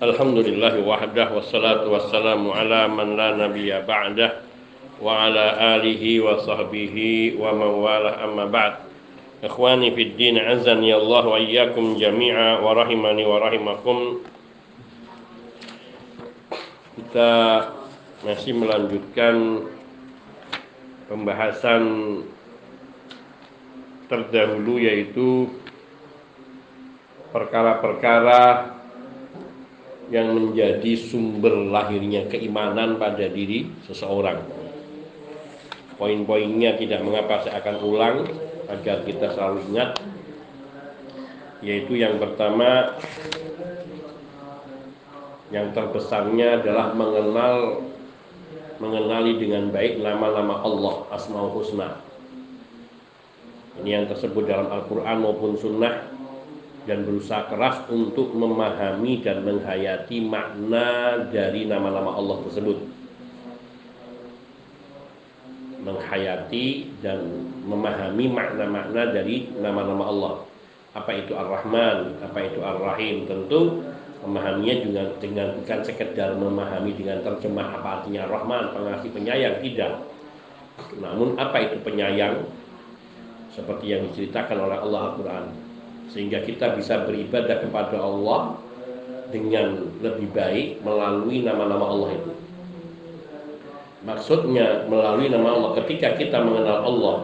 Alhamdulillah wahdah wassalatu wassalamu ala man la nabiyya ba'dah wa ala alihi wa sahbihi wa man walah amma ba'd. Ikhwani fid din azani Allah wa iyyakum jami'a wa rahimani wa rahimakum. Kita masih melanjutkan pembahasan terdahulu yaitu perkara-perkara yang menjadi sumber lahirnya keimanan pada diri seseorang. Poin-poinnya tidak mengapa saya akan ulang agar kita selalu ingat yaitu yang pertama yang terbesarnya adalah mengenal mengenali dengan baik nama-nama Allah Asmaul Husna. Ini yang tersebut dalam Al-Quran maupun Sunnah. Dan berusaha keras untuk memahami dan menghayati makna dari nama-nama Allah tersebut. Menghayati dan memahami makna-makna dari nama-nama Allah. Apa itu Ar-Rahman, apa itu Ar-Rahim? Tentu memahaminya juga dengan bukan sekedar memahami dengan terjemah apa artinya Ar-Rahman, pengasih penyayang tidak. Namun apa itu penyayang seperti yang diceritakan oleh Allah Al-Quran sehingga kita bisa beribadah kepada Allah dengan lebih baik melalui nama-nama Allah itu. Maksudnya melalui nama Allah ketika kita mengenal Allah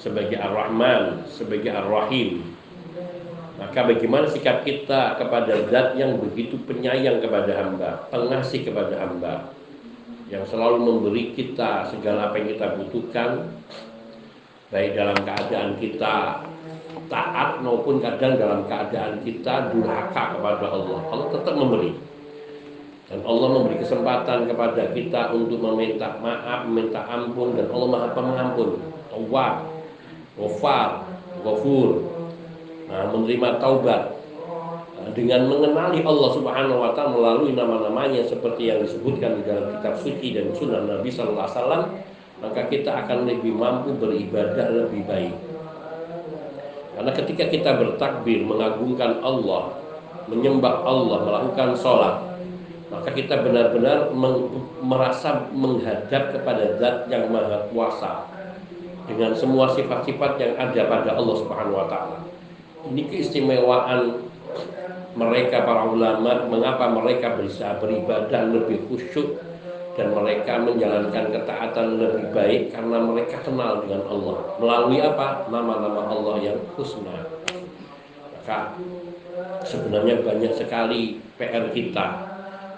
sebagai Ar-Rahman, sebagai Ar-Rahim, maka bagaimana sikap kita kepada zat yang begitu penyayang kepada hamba, pengasih kepada hamba, yang selalu memberi kita segala apa yang kita butuhkan, baik dalam keadaan kita taat maupun kadang dalam keadaan kita durhaka kepada Allah. Allah tetap memberi. Dan Allah memberi kesempatan kepada kita untuk meminta maaf, meminta ampun dan Allah Maha Pengampun. Tawwab, Ghafar, Ghafur. Nah, menerima taubat. Dengan mengenali Allah Subhanahu wa taala melalui nama-namanya seperti yang disebutkan di dalam kitab suci dan sunnah Nabi sallallahu alaihi maka kita akan lebih mampu beribadah lebih baik. Karena ketika kita bertakbir, mengagungkan Allah, menyembah Allah, melakukan sholat, maka kita benar-benar merasa menghadap kepada Zat yang Maha Kuasa dengan semua sifat-sifat yang ada pada Allah Subhanahu wa taala. Ini keistimewaan mereka para ulama, mengapa mereka bisa beribadah lebih khusyuk dan mereka menjalankan ketaatan lebih baik karena mereka kenal dengan Allah. Melalui apa? Nama-nama Allah yang husna. Maka sebenarnya banyak sekali PR kita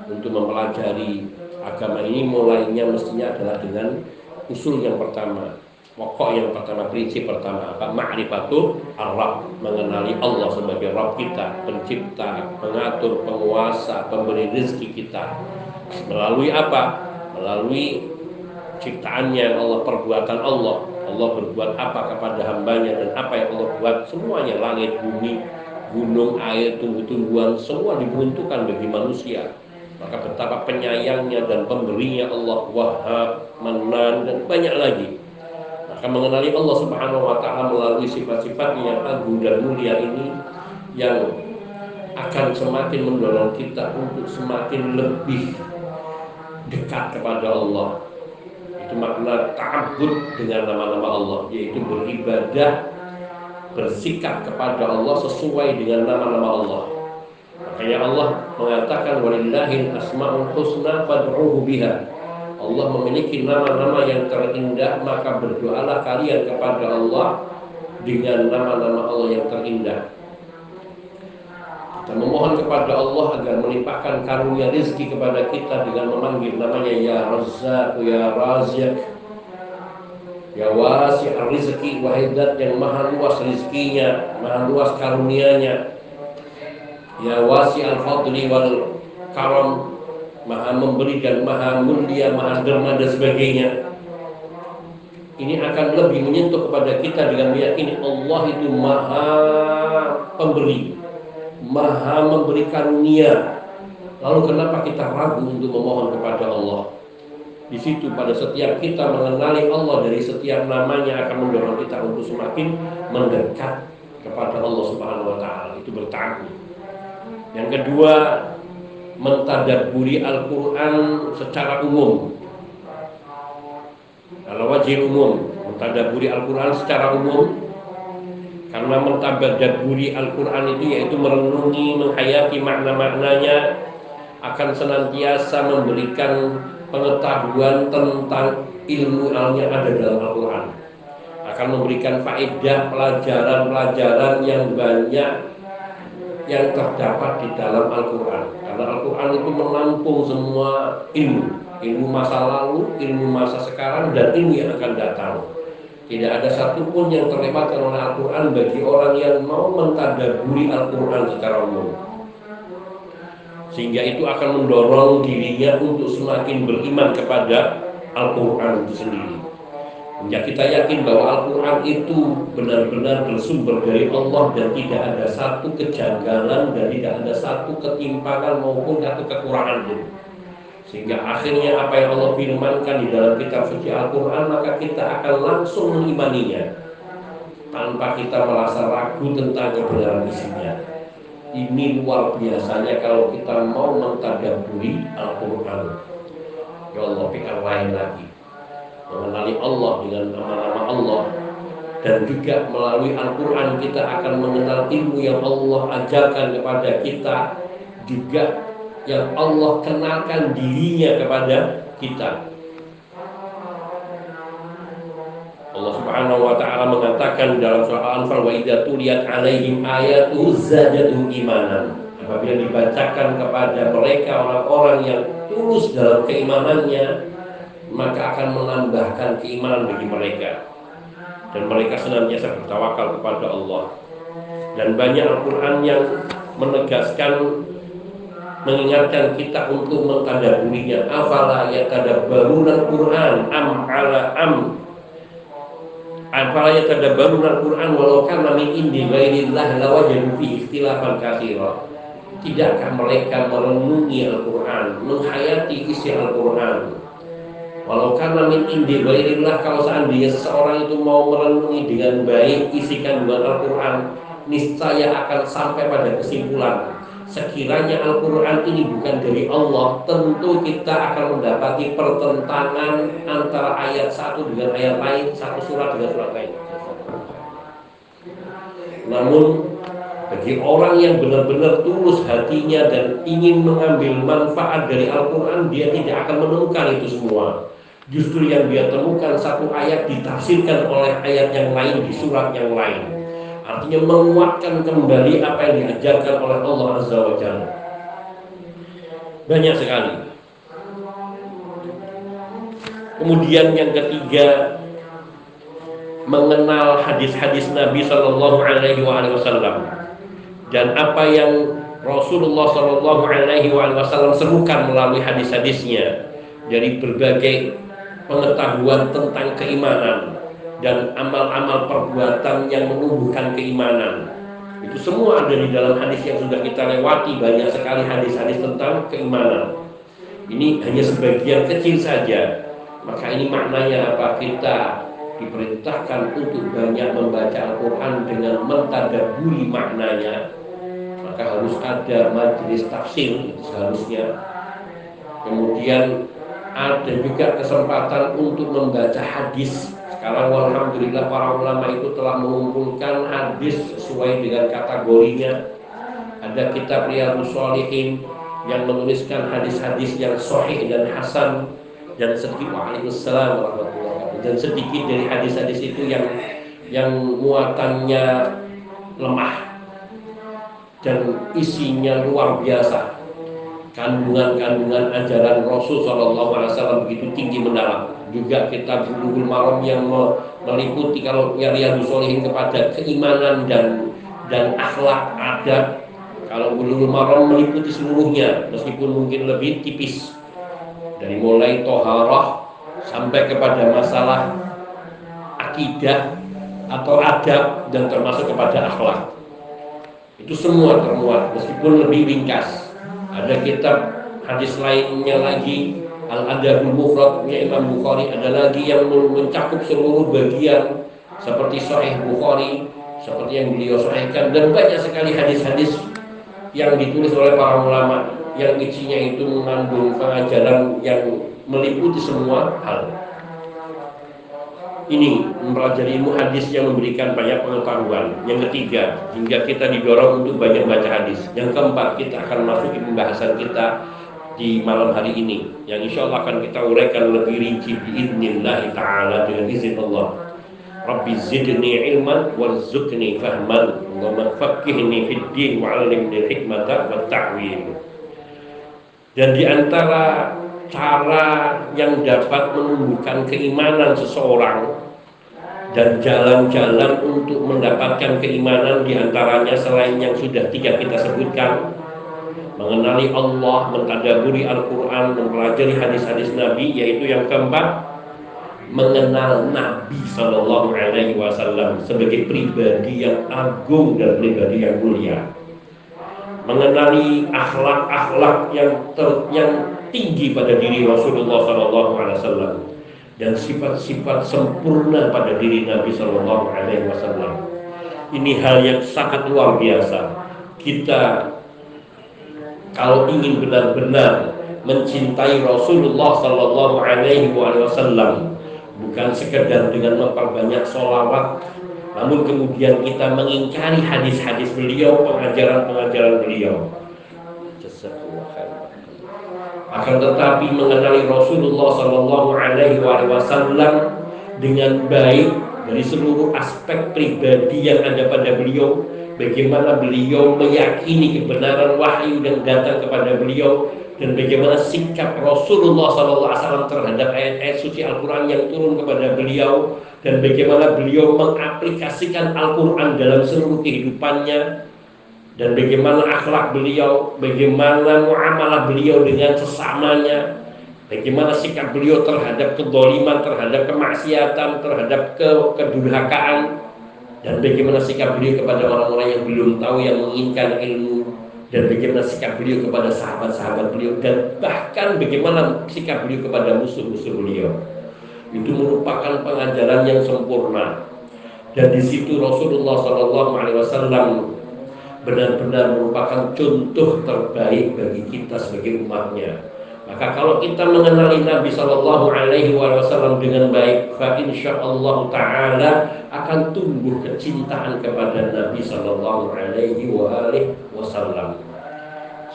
untuk mempelajari agama ini mulainya mestinya adalah dengan usul yang pertama pokok yang pertama prinsip pertama apa? Ma'rifatul ar mengenali Allah sebagai Rabb kita pencipta pengatur penguasa pemberi rezeki kita. Melalui apa melalui ciptaannya Allah perbuatan Allah. Allah berbuat apa kepada hambanya dan apa yang Allah buat. Semuanya langit bumi gunung air tumbuh-tumbuhan semua diperuntukkan bagi manusia. Maka betapa penyayangnya dan pemberinya Allah wahab manan dan banyak lagi. Maka mengenali Allah subhanahu wa ta'ala melalui sifat-sifatnya yang agung dan mulia ini yang akan semakin mendorong kita untuk semakin lebih dekat kepada Allah. Itu makna ta'abud dengan nama-nama Allah yaitu beribadah bersikap kepada Allah sesuai dengan nama-nama Allah. Makanya Allah mengatakan walillahil asma'ul husna fad'uhu biha. Allah memiliki nama-nama yang terindah maka berdoalah kalian kepada Allah dengan nama-nama Allah yang terindah dan memohon kepada Allah agar melimpahkan karunia rezeki kepada kita dengan memanggil namanya ya Razzaq ya Raziq. Ya wasi rezeki wahidat yang maha luas rezekinya maha luas karunianya. Ya wasi al fadli wal karam maha memberi dan maha mulia maha derma dan sebagainya. Ini akan lebih menyentuh kepada kita dengan meyakini Allah itu maha pemberi maha memberi karunia. Lalu kenapa kita ragu untuk memohon kepada Allah? di situ pada setiap kita mengenali Allah dari setiap namanya akan mendorong kita untuk semakin mendekat kepada Allah Subhanahu wa taala itu bertakwa. Yang kedua, mentadaburi Al-Qur'an secara umum. Kalau wajib umum, mentadaburi Al-Qur'an secara umum karena mentadaburi Al-Qur'an itu yaitu merenungi, menghayati makna-maknanya akan senantiasa memberikan pengetahuan tentang ilmu yang ada dalam Al-Quran. Akan memberikan faedah pelajaran-pelajaran yang banyak yang terdapat di dalam Al-Quran. Karena Al-Quran itu menampung semua ilmu. Ilmu masa lalu, ilmu masa sekarang dan ilmu yang akan datang tidak ada satupun yang terlewatkan oleh Al-Quran bagi orang yang mau mentadaburi Al-Quran secara umum sehingga itu akan mendorong dirinya untuk semakin beriman kepada Al-Quran itu sendiri. Ya kita yakin bahwa Al-Quran itu benar-benar bersumber dari Allah dan tidak ada satu kejanggalan dan tidak ada satu ketimpangan maupun satu kekurangan. Sehingga akhirnya apa yang Allah firmankan di dalam kitab suci Al-Quran maka kita akan langsung mengimaninya tanpa kita merasa ragu tentang kebenaran isinya. Ini luar biasanya kalau kita mau mentadaburi Al-Quran. Ya Allah pikir lain lagi. Mengenali Allah dengan nama-nama Allah. Dan juga melalui Al-Quran kita akan mengenal ilmu yang Allah ajarkan kepada kita. Juga yang Allah kenalkan dirinya kepada kita Allah Subhanahu wa taala mengatakan dalam surah Al-Anfal wa idza tuliyat alaihim ayatu zadatuhum imanan. Apabila dibacakan kepada mereka orang-orang yang tulus dalam keimanannya, maka akan menambahkan keimanan bagi mereka. Dan mereka senantiasa bertawakal kepada Allah. Dan banyak Al-Qur'an yang menegaskan mengingatkan kita untuk mentadaburinya afala yatadabbaruna al-Qur'an am ala am Afala yatadabbaruna al-Qur'an walau kana min indi ghairillah lawajadu fi ikhtilafan katsira. Tidakkah mereka merenungi Al-Qur'an, menghayati isi Al-Qur'an? Walau karena min indi ghairillah kalau seandainya seseorang itu mau merenungi dengan baik isi kandungan Al-Qur'an, niscaya akan sampai pada kesimpulan sekiranya Al-Quran ini bukan dari Allah tentu kita akan mendapati pertentangan antara ayat satu dengan ayat lain satu surat dengan surat lain. Namun bagi orang yang benar-benar tulus hatinya dan ingin mengambil manfaat dari Al-Quran dia tidak akan menemukan itu semua. Justru yang dia temukan satu ayat ditafsirkan oleh ayat yang lain di surat yang lain Artinya menguatkan kembali apa yang diajarkan oleh Allah Azza wa Jalla. Banyak sekali. Kemudian yang ketiga mengenal hadis-hadis Nabi Shallallahu Alaihi Wasallam dan apa yang Rasulullah Shallallahu Alaihi Wasallam serukan melalui hadis-hadisnya dari berbagai pengetahuan tentang keimanan, dan amal-amal perbuatan yang menumbuhkan keimanan. Itu semua ada di dalam hadis yang sudah kita lewati banyak sekali hadis-hadis tentang keimanan. Ini hanya sebagian kecil saja. Maka ini maknanya apa? Kita diperintahkan untuk banyak membaca Al-Quran dengan mentadaburi maknanya. Maka harus ada majelis tafsir itu seharusnya. Kemudian ada juga kesempatan untuk membaca hadis sekarang Alhamdulillah para ulama itu telah mengumpulkan hadis sesuai dengan kategorinya. Ada kitab Riyadus Shalihin yang menuliskan hadis-hadis yang sahih dan hasan. Dan sedikit Waalaikumsalam dan sedikit dari hadis-hadis itu yang yang muatannya lemah dan isinya luar biasa kandungan-kandungan ajaran Rasul Shallallahu Alaihi Wasallam begitu tinggi mendalam. Juga kita Bulughul Maram yang meliputi kalau ya Riyadus Solihin kepada keimanan dan dan akhlak adab. Kalau Bulughul Maram meliputi seluruhnya meskipun mungkin lebih tipis dari mulai toharah sampai kepada masalah akidah atau adab dan termasuk kepada akhlak. Itu semua termuat meskipun lebih ringkas ada kitab hadis lainnya lagi. Al-Adabul Mufradnya Imam Bukhari. Ada lagi yang mencakup seluruh bagian seperti Sahih Bukhari seperti yang beliau sahihkan. Dan banyak sekali hadis-hadis yang ditulis oleh para ulama yang isinya itu mengandung pengajaran yang meliputi semua hal ini mempelajari ilmu hadis yang memberikan banyak pengetahuan. Yang ketiga, hingga kita didorong untuk banyak baca hadis. Yang keempat, kita akan masuk ke pembahasan kita di malam hari ini yang insya Allah akan kita uraikan lebih rinci biidznillah ta'ala dengan izin Allah Rabbi zidni ilman warzuqni fahman wa faqqihni fid din wa hikmata wa ta'wil dan di antara cara yang dapat menumbuhkan keimanan seseorang dan jalan-jalan untuk mendapatkan keimanan di antaranya selain yang sudah tiga kita sebutkan. Mengenali Allah, mentadaburi Al-Quran, mempelajari hadis-hadis Nabi, yaitu yang keempat, mengenal Nabi Wasallam sebagai pribadi yang agung dan pribadi yang mulia, mengenali akhlak-akhlak yang ter, yang tinggi pada diri Rasulullah Shallallahu Alaihi Wasallam dan sifat-sifat sempurna pada diri Nabi Shallallahu Alaihi Wasallam. Ini hal yang sangat luar biasa. Kita kalau ingin benar-benar mencintai Rasulullah Sallallahu Alaihi Wasallam bukan sekedar dengan memperbanyak solawat namun kemudian kita mengingkari hadis-hadis beliau pengajaran-pengajaran beliau. Akan tetapi mengenali Rasulullah Sallallahu Alaihi Wasallam dengan baik dari seluruh aspek pribadi yang ada pada beliau bagaimana beliau meyakini kebenaran wahyu yang datang kepada beliau dan bagaimana sikap Rasulullah SAW terhadap ayat-ayat suci Al-Quran yang turun kepada beliau dan bagaimana beliau mengaplikasikan Al-Quran dalam seluruh kehidupannya dan bagaimana akhlak beliau, bagaimana muamalah beliau dengan sesamanya, bagaimana sikap beliau terhadap kedoliman, terhadap kemaksiatan, terhadap ke kedurhakaan, dan bagaimana sikap beliau kepada orang-orang yang belum tahu yang menginginkan ilmu dan bagaimana sikap beliau kepada sahabat-sahabat beliau dan bahkan bagaimana sikap beliau kepada musuh-musuh beliau. Itu merupakan pengajaran yang sempurna. Dan di situ Rasulullah Shallallahu Alaihi Wasallam benar-benar merupakan contoh terbaik bagi kita sebagai umatnya maka kalau kita mengenali Nabi Shallallahu Alaihi Wasallam dengan baik, fa insya Allah Taala akan tumbuh kecintaan kepada Nabi Shallallahu Alaihi Wasallam.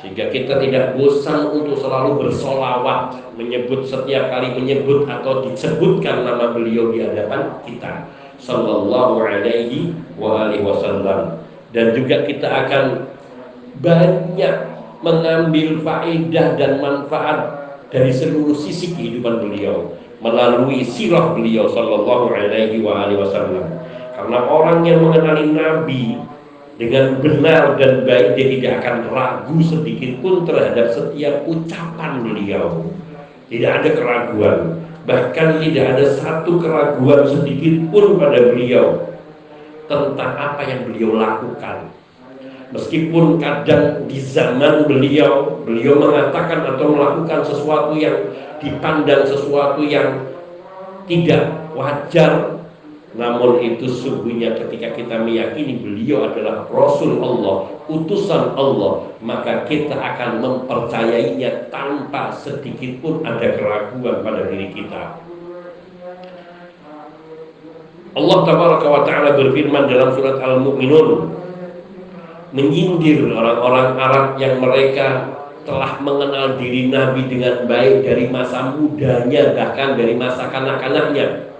Sehingga kita tidak bosan untuk selalu bersolawat, menyebut setiap kali menyebut atau disebutkan nama beliau di hadapan kita, Shallallahu Alaihi Wasallam. Dan juga kita akan banyak mengambil faedah dan manfaat dari seluruh sisi kehidupan beliau melalui sirah beliau sallallahu alaihi wasallam. Karena orang yang mengenali Nabi dengan benar dan baik dia tidak akan ragu sedikit pun terhadap setiap ucapan beliau. Tidak ada keraguan, bahkan tidak ada satu keraguan sedikit pun pada beliau tentang apa yang beliau lakukan Meskipun kadang di zaman beliau, beliau mengatakan atau melakukan sesuatu yang dipandang sesuatu yang tidak wajar, namun itu sungguhnya ketika kita meyakini beliau adalah Rasul Allah, utusan Allah, maka kita akan mempercayainya tanpa sedikit pun ada keraguan pada diri kita. Allah Taala berfirman dalam surat Al-Mu'minun menyindir orang-orang Arab yang mereka telah mengenal diri Nabi dengan baik dari masa mudanya bahkan dari masa kanak-kanaknya.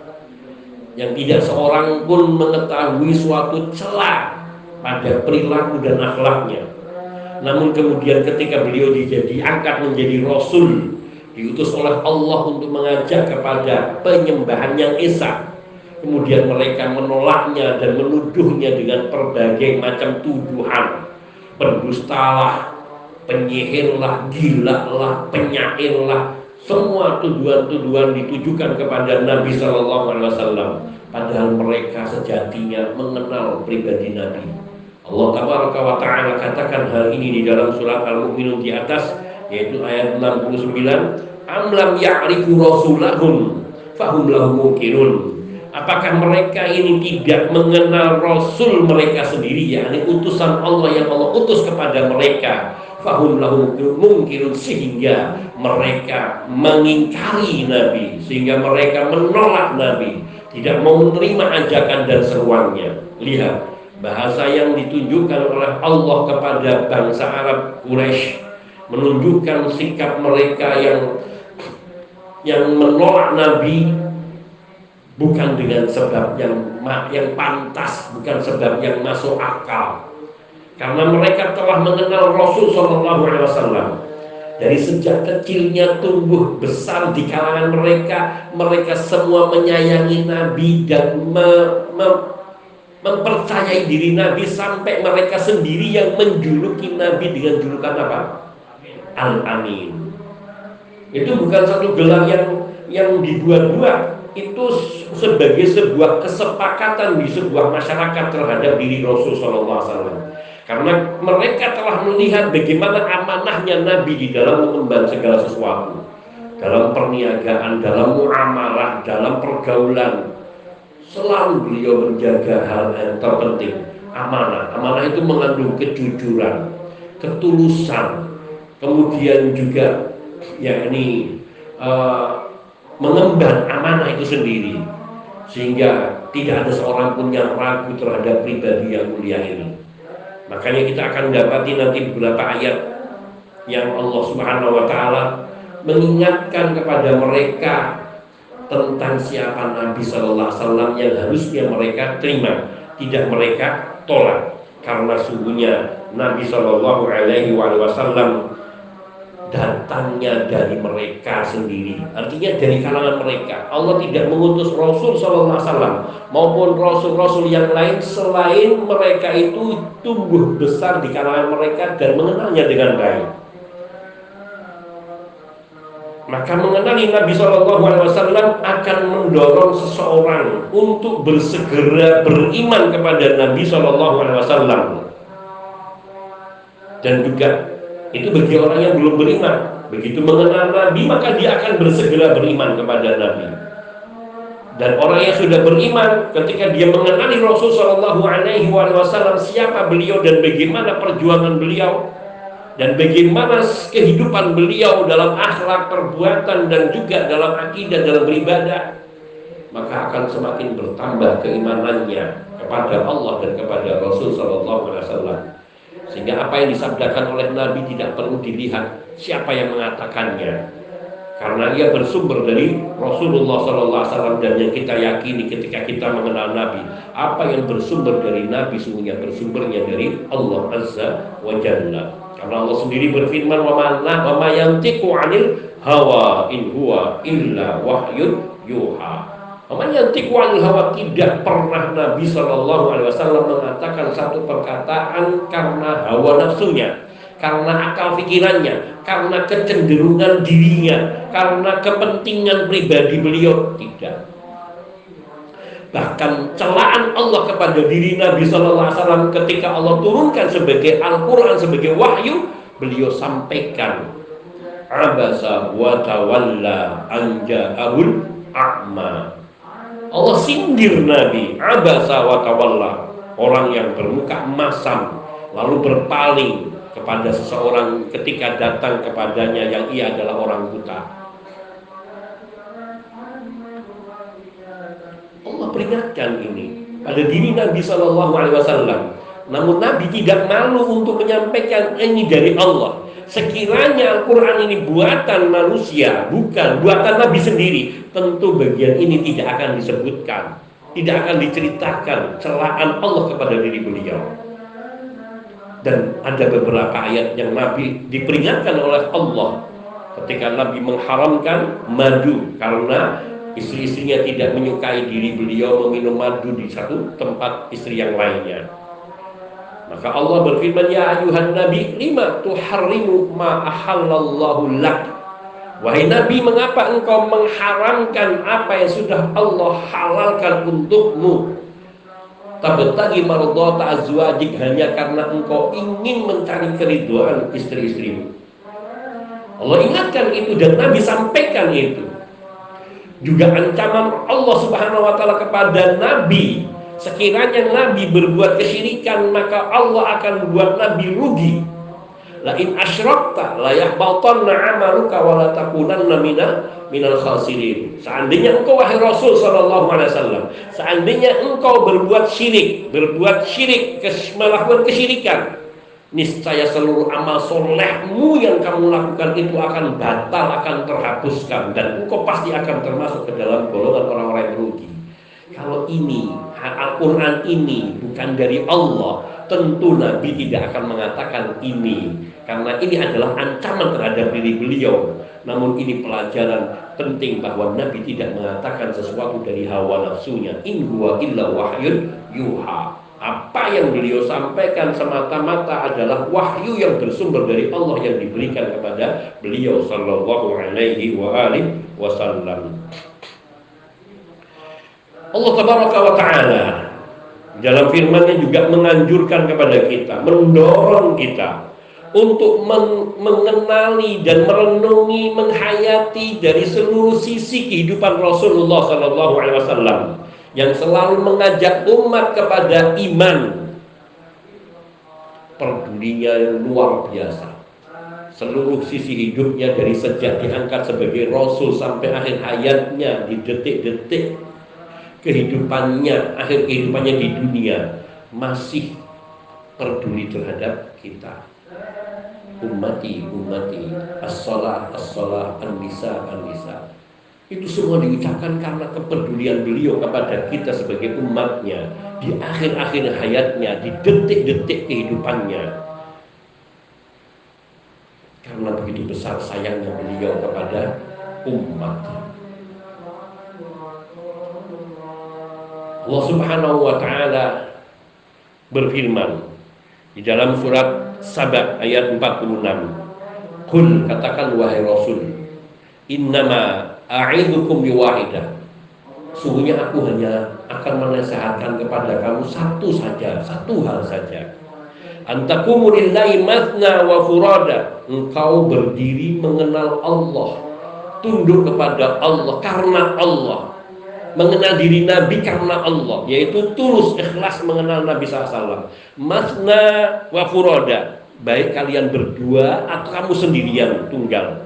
Yang tidak seorang pun mengetahui suatu celah pada perilaku dan akhlaknya. Namun kemudian ketika beliau dijadi angkat menjadi rasul diutus oleh Allah untuk mengajak kepada penyembahan yang esa kemudian mereka menolaknya dan menuduhnya dengan berbagai macam tuduhan. Pendustalah penyihirlah gilalah penyairlah. Semua tuduhan-tuduhan ditujukan kepada Nabi Shallallahu Alaihi Wasallam. Padahal mereka sejatinya mengenal pribadi Nabi. Allah Taala katakan hal ini di dalam surat Al-Mu'minun di atas yaitu ayat 69 amlam ya'rifu rasulahum fahum lahu mungkinun apakah mereka ini tidak mengenal rasul mereka sendiri? Yakni utusan Allah yang Allah utus kepada mereka. Fahum lahu mungkinun sehingga mereka mengingkari nabi sehingga mereka menolak nabi tidak mau menerima ajakan dan seruannya. Lihat bahasa yang ditunjukkan oleh Allah kepada bangsa Arab Quraisy menunjukkan sikap mereka yang yang menolak Nabi bukan dengan sebab yang yang pantas, bukan sebab yang masuk akal. Karena mereka telah mengenal Rasul Shallallahu Alaihi Wasallam dari sejak kecilnya tumbuh besar di kalangan mereka, mereka semua menyayangi Nabi dan me, me, mempercayai diri Nabi sampai mereka sendiri yang menjuluki Nabi dengan julukan apa? Al-Amin. Itu bukan satu gelar yang yang dibuat-buat. Itu sebagai sebuah kesepakatan di sebuah masyarakat terhadap diri Rasul Shallallahu Alaihi Wasallam. Karena mereka telah melihat bagaimana amanahnya Nabi di dalam mengemban segala sesuatu. Dalam perniagaan, dalam muamalah, dalam pergaulan. Selalu beliau menjaga hal yang terpenting. Amanah. Amanah itu mengandung kejujuran, ketulusan, kemudian juga yakni uh, mengemban amanah itu sendiri sehingga tidak ada seorang pun yang ragu terhadap pribadi yang mulia ini makanya kita akan dapati nanti beberapa ayat yang Allah Subhanahu wa taala mengingatkan kepada mereka tentang siapa Nabi Shallallahu Alaihi Wasallam yang harusnya mereka terima, tidak mereka tolak. Karena sungguhnya Nabi Shallallahu Alaihi Wasallam datangnya dari mereka sendiri. Artinya dari kalangan mereka. Allah tidak mengutus Rasul SAW maupun Rasul-Rasul yang lain selain mereka itu tumbuh besar di kalangan mereka dan mengenalnya dengan baik. Maka mengenali Nabi SAW akan mendorong seseorang untuk bersegera beriman kepada Nabi SAW dan juga itu bagi orang yang belum beriman. Begitu mengenal Nabi, maka dia akan bersegera beriman kepada Nabi. Dan orang yang sudah beriman, ketika dia mengenali Rasul Shallallahu Alaihi Wasallam siapa beliau dan bagaimana perjuangan beliau, dan bagaimana kehidupan beliau dalam akhlak, perbuatan dan juga dalam akidah dalam beribadah, maka akan semakin bertambah keimanannya kepada Allah dan kepada Rasul Shallallahu Alaihi Wasallam. Sehingga apa yang disabdakan oleh Nabi tidak perlu dilihat siapa yang mengatakannya. Karena ia bersumber dari Rasulullah SAW dan yang kita yakini ketika kita mengenal Nabi. Apa yang bersumber dari Nabi sungguhnya bersumbernya dari Allah Azza wa Jalla. Karena Allah sendiri berfirman wa ma yantiqu 'anil hawa in huwa illa wahyun yuha. Namanya tikwal hawa tidak pernah Nabi Shallallahu Alaihi Wasallam mengatakan satu perkataan karena hawa nafsunya, karena akal pikirannya, karena kecenderungan dirinya, karena kepentingan pribadi beliau tidak. Bahkan celaan Allah kepada diri Nabi Shallallahu Alaihi Wasallam ketika Allah turunkan sebagai Al-Quran sebagai wahyu, beliau sampaikan abasa wa tawalla anja abul a'ma Allah sindir Nabi abasa wa tawalla. Orang yang bermuka masam lalu berpaling kepada seseorang ketika datang kepadanya yang ia adalah orang buta. Allah peringatkan ini pada diri Nabi Shallallahu Alaihi Wasallam. Namun Nabi tidak malu untuk menyampaikan ini dari Allah sekiranya Al-Quran ini buatan manusia, bukan buatan Nabi sendiri, tentu bagian ini tidak akan disebutkan, tidak akan diceritakan celaan Allah kepada diri beliau. Dan ada beberapa ayat yang Nabi diperingatkan oleh Allah ketika Nabi mengharamkan madu karena istri-istrinya tidak menyukai diri beliau meminum madu di satu tempat istri yang lainnya. Maka Allah berfirman, Ya ayuhan Nabi, lima tuharrimu ma ahallallahu lak. Wahai Nabi, mengapa engkau mengharamkan apa yang sudah Allah halalkan untukmu? Tabtagi mardata azwajik hanya karena engkau ingin mencari keriduan istri-istrimu. Allah ingatkan itu dan Nabi sampaikan itu. Juga ancaman Allah Subhanahu wa taala kepada Nabi, sekiranya Nabi berbuat kesyirikan maka Allah akan membuat Nabi rugi. La in asyrakta la yahbatanna 'amaluka wa la takunanna minal khasirin. Seandainya engkau wahai Rasul sallallahu alaihi wasallam, seandainya engkau berbuat syirik, berbuat syirik, melakukan kesyirikan, niscaya seluruh amal solehmu yang kamu lakukan itu akan batal, akan terhapuskan dan engkau pasti akan termasuk ke dalam golongan orang-orang yang rugi. Kalau ini Al-Quran ini bukan dari Allah, tentu Nabi tidak akan mengatakan ini karena ini adalah ancaman terhadap diri beliau. Namun ini pelajaran penting bahwa Nabi tidak mengatakan sesuatu dari hawa nafsunya. In huwa illa wahyun yuha apa yang beliau sampaikan semata-mata adalah wahyu yang bersumber dari Allah yang diberikan kepada beliau sallallahu alaihi wa alihi wasallam. Allah tabaraka wa taala dalam firman-Nya juga menganjurkan kepada kita, mendorong kita untuk mengenali dan merenungi, menghayati dari seluruh sisi kehidupan Rasulullah sallallahu alaihi wasallam yang selalu mengajak umat kepada iman. Pedulinya yang luar biasa. Seluruh sisi hidupnya dari sejak diangkat sebagai rasul sampai akhir hayatnya di detik-detik kehidupannya akhir kehidupannya di dunia masih peduli terhadap kita ummati ummati as-salah as-salah an-nisa itu semua diucapkan karena kepedulian beliau kepada kita sebagai umatnya di akhir-akhir hayatnya, di detik-detik kehidupannya. Karena begitu besar sayangnya beliau kepada umat. Allah Subhanahu wa taala berfirman di dalam surat Sabah ayat 46. Kul katakan wahai Rasul, innama a'idhukum biwahidah sungguhnya aku hanya akan menasehatkan kepada kamu satu saja satu hal saja. Antakumu lillahi matna wa furada. Engkau berdiri mengenal Allah. Tunduk kepada Allah karena Allah mengenal diri Nabi karena Allah yaitu tulus ikhlas mengenal Nabi SAW matna wa furada baik kalian berdua atau kamu sendirian tunggal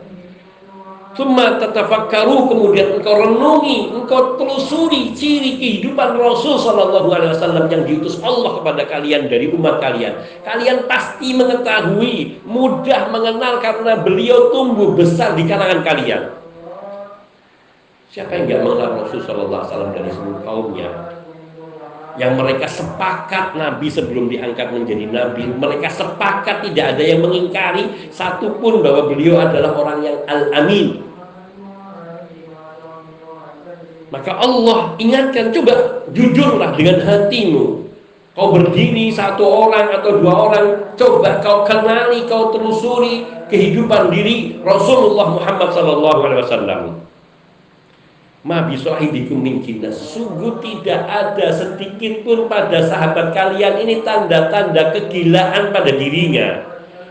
Tumma tatafakkaru kemudian engkau renungi, engkau telusuri ciri kehidupan Rasul Shallallahu Alaihi Wasallam yang diutus Allah kepada kalian dari umat kalian. Kalian pasti mengetahui, mudah mengenal karena beliau tumbuh besar di kalangan kalian. Siapa yang nggak mengenal Rasul Shallallahu Alaihi Wasallam dari seluruh kaumnya? Yang mereka sepakat Nabi sebelum diangkat menjadi Nabi, mereka sepakat tidak ada yang mengingkari satupun bahwa beliau adalah orang yang al-amin, maka Allah ingatkan, coba jujurlah dengan hatimu. Kau berdiri satu orang atau dua orang, coba kau kenali, kau telusuri kehidupan diri Rasulullah Muhammad sallallahu alaihi wasallam. Ma bisahibikum min Sungguh tidak ada sedikit pun pada sahabat kalian ini tanda-tanda kegilaan pada dirinya.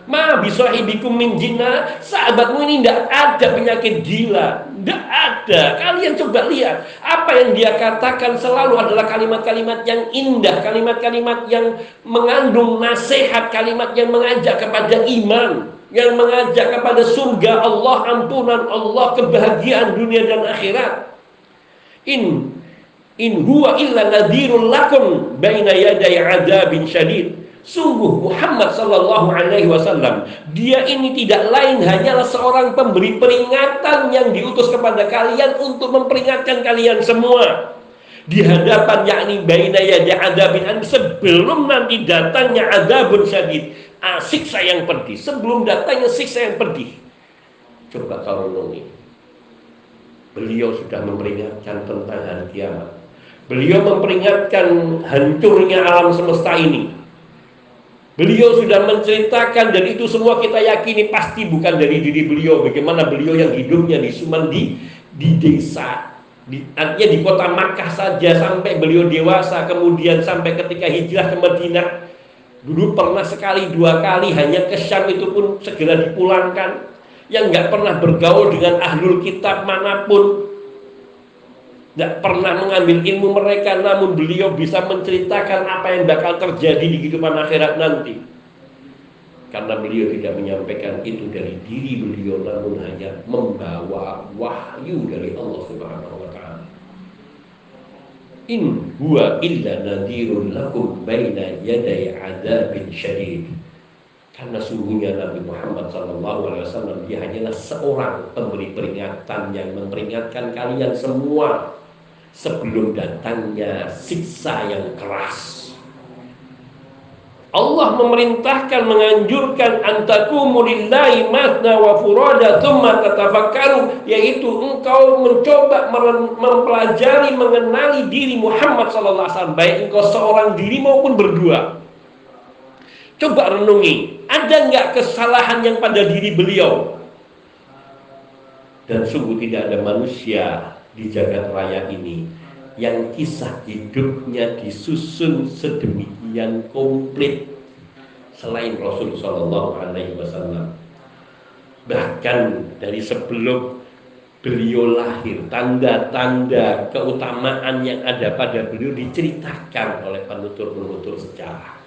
Ma bisahibikum min jinnah. Sahabatmu ini tidak ada penyakit gila. Tidak ada. Kalian coba lihat. Apa yang dia katakan selalu adalah kalimat-kalimat yang indah. Kalimat-kalimat yang mengandung nasihat. Kalimat yang mengajak kepada iman. Yang mengajak kepada surga Allah, ampunan Allah, kebahagiaan dunia dan akhirat. In in huwa illa nadhirul lakum baina yaday adabin syadid. Sungguh Muhammad Sallallahu Alaihi Wasallam dia ini tidak lain hanyalah seorang pemberi peringatan yang diutus kepada kalian untuk memperingatkan kalian semua. Di hadapan yakni baina yadi adabin sebelum nanti datangnya adabun syadid. Ah, siksa yang pedih. Sebelum datangnya siksa yang pedih. Coba kau renungi beliau sudah memperingatkan tentang hari kiamat beliau memperingatkan hancurnya alam semesta ini Beliau sudah menceritakan dan itu semua kita yakini pasti bukan dari diri beliau. Bagaimana beliau yang hidupnya di Suman di di desa, di, artinya di kota Makkah saja sampai beliau dewasa, kemudian sampai ketika hijrah ke Madinah. Dulu pernah sekali dua kali hanya ke Syam itu pun segera dipulangkan. Yang nggak pernah bergaul dengan ahlul kitab mana pun, nggak pernah mengambil ilmu mereka, namun beliau bisa menceritakan apa yang bakal terjadi di kehidupan akhirat nanti. Karena beliau tidak menyampaikan itu dari diri beliau, namun hanya membawa wahyu dari Allah Subhanahu wa taala. In huwa illa nadhirun lakum baina yaday adzabin syadid. Karena sungguhnya Nabi Muhammad SAW dia hanyalah seorang pemberi peringatan yang memperingatkan kalian semua sebelum datangnya siksa yang keras. Allah memerintahkan menganjurkan antakumu lillahi matna wa furada thumma tatafakkaru yaitu engkau mencoba mempelajari mengenali diri Muhammad sallallahu alaihi wasallam baik engkau seorang diri maupun berdua Coba renungi, ada nggak kesalahan yang pada diri beliau? Dan sungguh tidak ada manusia di jagat raya ini yang kisah hidupnya disusun sedemikian komplit selain Rasul Shallallahu Alaihi Wasallam. Bahkan dari sebelum beliau lahir, tanda-tanda keutamaan yang ada pada beliau diceritakan oleh penutur-penutur sejarah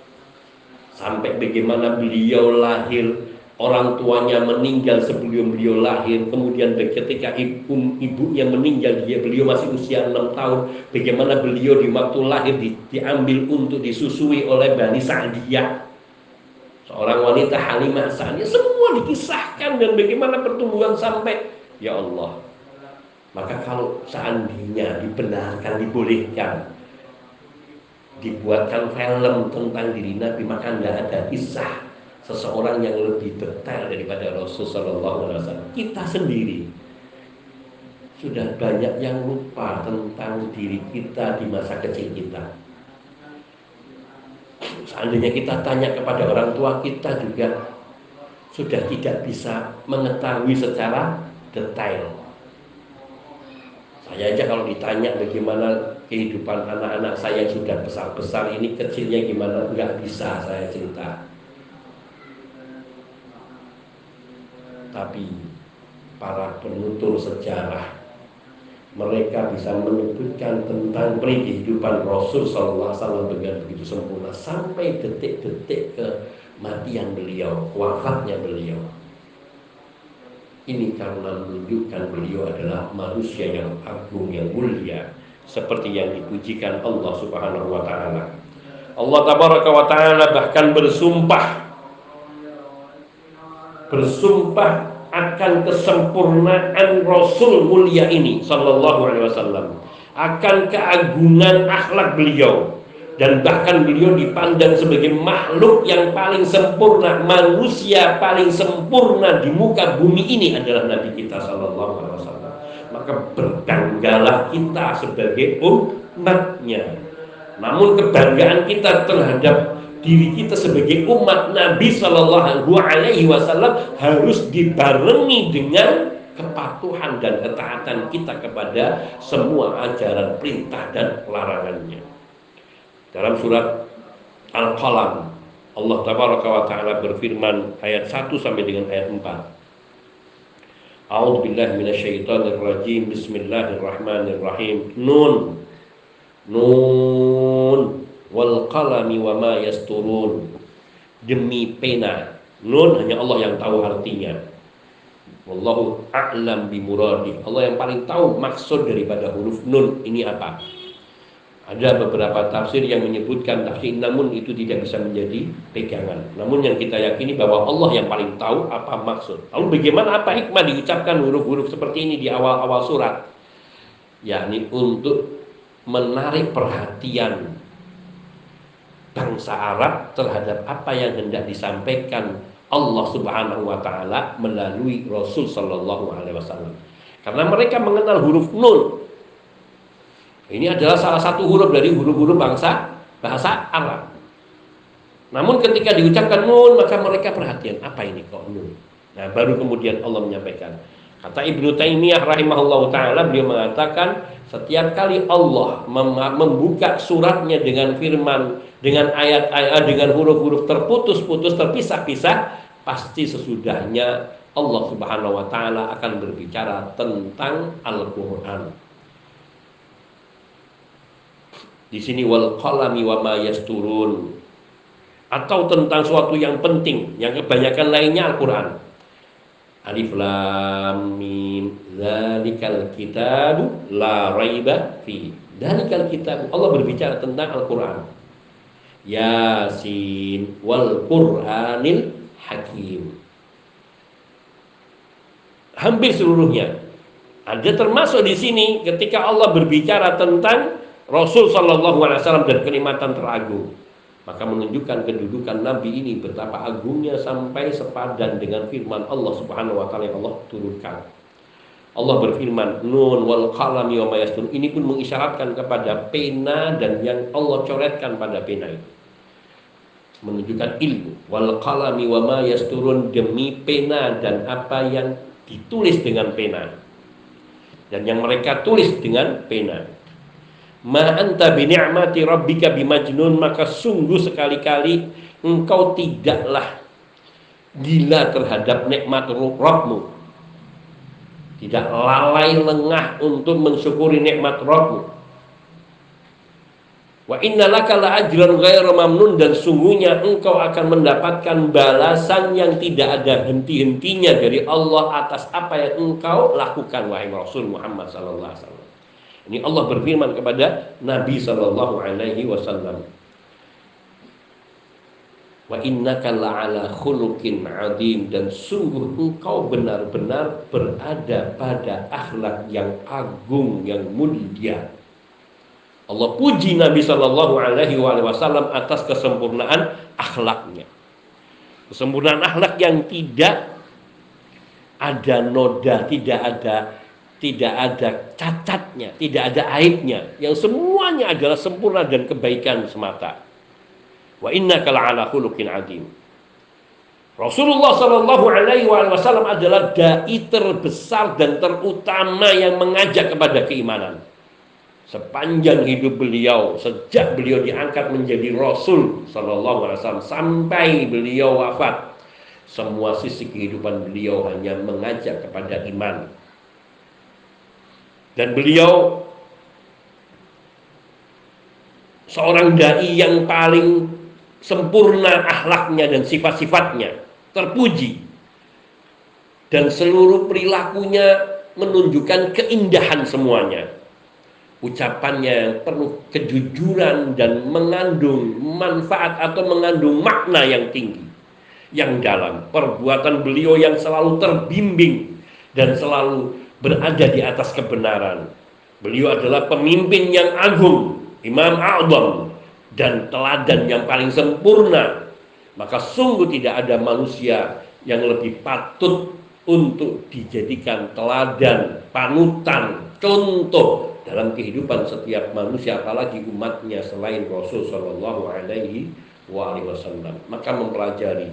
sampai bagaimana beliau lahir orang tuanya meninggal sebelum beliau lahir. Kemudian ketika ibu ibunya meninggal dia beliau masih usia 6 tahun. Bagaimana beliau di waktu lahir di, diambil untuk disusui oleh Bani Sa'diyah. Seorang wanita Halimah Sa'diyah. Semua dikisahkan dan bagaimana pertumbuhan sampai ya Allah. Maka kalau seandainya dibenarkan dibolehkan dibuatkan film tentang diri Nabi maka tidak ada kisah seseorang yang lebih detail daripada Rasulullah SAW. Kita sendiri sudah banyak yang lupa tentang diri kita di masa kecil kita. Seandainya kita tanya kepada orang tua kita juga sudah tidak bisa mengetahui secara detail. Saya aja kalau ditanya bagaimana kehidupan anak-anak saya yang sudah besar-besar ini kecilnya gimana? Nggak bisa saya cerita. Tapi para penutur sejarah mereka bisa menyebutkan tentang kehidupan Rasul Sallallahu Alaihi Wasallam dengan begitu sempurna sampai detik-detik kematian beliau, wafatnya beliau. Ini karena menunjukkan beliau adalah manusia yang agung, yang mulia, seperti yang dipujikan Allah Subhanahu wa taala. Allah tabaraka wa taala bahkan bersumpah bersumpah akan kesempurnaan Rasul mulia ini sallallahu alaihi wasallam akan keagungan akhlak beliau dan bahkan beliau dipandang sebagai makhluk yang paling sempurna manusia paling sempurna di muka bumi ini adalah Nabi kita sallallahu alaihi wasallam maka berbanggalah kita sebagai umatnya. Namun kebanggaan kita terhadap diri kita sebagai umat Nabi Shallallahu Alaihi Wasallam harus dibarengi dengan kepatuhan dan ketaatan kita kepada semua ajaran perintah dan larangannya. Dalam surat Al-Qalam Allah Taala berfirman ayat 1 sampai dengan ayat 4. A'udzu billahi minasyaitonir rajim. Bismillahirrahmanirrahim. Nun. Nun wal qalami wa ma yasturun. Demi pena. Nun hanya Allah yang tahu artinya. Wallahu a'lam bimuradi. Allah yang paling tahu maksud daripada huruf nun ini apa. Ada beberapa tafsir yang menyebutkan tafsir namun itu tidak bisa menjadi pegangan. Namun yang kita yakini bahwa Allah yang paling tahu apa maksud. Lalu bagaimana apa hikmah diucapkan huruf-huruf seperti ini di awal-awal surat? Yakni untuk menarik perhatian bangsa Arab terhadap apa yang hendak disampaikan Allah Subhanahu wa taala melalui Rasul sallallahu alaihi wasallam. Karena mereka mengenal huruf nun ini adalah salah satu huruf dari huruf-huruf bangsa bahasa Arab. Namun ketika diucapkan nun maka mereka perhatian apa ini kok nun. Nah baru kemudian Allah menyampaikan. Kata Ibnu Taimiyah rahimahullah taala beliau mengatakan setiap kali Allah membuka suratnya dengan firman dengan ayat-ayat dengan huruf-huruf terputus-putus terpisah-pisah pasti sesudahnya Allah Subhanahu wa taala akan berbicara tentang Al-Qur'an. Di sini wal qalami wa ma yasturun. Atau tentang suatu yang penting yang kebanyakan lainnya Al-Qur'an. Alif lam mim zalikal kitab la raiba fi. Zalikal kitab Allah berbicara tentang Al-Qur'an. Yasin wal Qur'anil Hakim hampir seluruhnya. Ada termasuk di sini ketika Allah berbicara tentang Rasul Shallallahu Alaihi Wasallam dan kenikmatan teragung, maka menunjukkan kedudukan Nabi ini betapa agungnya sampai sepadan dengan firman Allah Subhanahu Wa Taala yang Allah turunkan. Allah berfirman, Nun wal qalami wa mayastun. Ini pun mengisyaratkan kepada pena dan yang Allah coretkan pada pena itu. Menunjukkan ilmu. Wal qalami wa mayasturun demi pena dan apa yang ditulis dengan pena dan yang mereka tulis dengan pena ma anta bi ni'mati rabbika bimajnun maka sungguh sekali-kali engkau tidaklah gila terhadap nikmat Rabbmu tidak lalai lengah untuk mensyukuri nikmat Rabbmu Wa inna laka la ajran ghairu mamnun dan sungguhnya engkau akan mendapatkan balasan yang tidak ada henti-hentinya dari Allah atas apa yang engkau lakukan wahai Rasul Muhammad sallallahu alaihi wasallam. Ini Allah berfirman kepada Nabi sallallahu alaihi wasallam. Wa innaka la'ala khuluqin 'adzim dan sungguh engkau benar-benar berada pada akhlak yang agung yang mulia Allah puji Nabi Shallallahu Alaihi Wasallam atas kesempurnaan akhlaknya. Kesempurnaan akhlak yang tidak ada noda, tidak ada tidak ada cacatnya, tidak ada aibnya, yang semuanya adalah sempurna dan kebaikan semata. Wa inna ala khuluqin adim. Rasulullah Shallallahu Alaihi Wasallam adalah dai terbesar dan terutama yang mengajak kepada keimanan sepanjang hidup beliau sejak beliau diangkat menjadi rasul sallallahu alaihi wasallam sampai beliau wafat semua sisi kehidupan beliau hanya mengajak kepada iman dan beliau seorang dai yang paling sempurna akhlaknya dan sifat-sifatnya terpuji. Dan seluruh perilakunya menunjukkan keindahan semuanya. Ucapannya yang penuh kejujuran dan mengandung manfaat atau mengandung makna yang tinggi yang dalam perbuatan beliau yang selalu terbimbing dan selalu berada di atas kebenaran. Beliau adalah pemimpin yang agung imam a'zam dan teladan yang paling sempurna. Maka sungguh tidak ada manusia yang lebih patut untuk dijadikan teladan, panutan, contoh dalam kehidupan setiap manusia apalagi umatnya selain Rasul Shallallahu Alaihi Wasallam. Maka mempelajari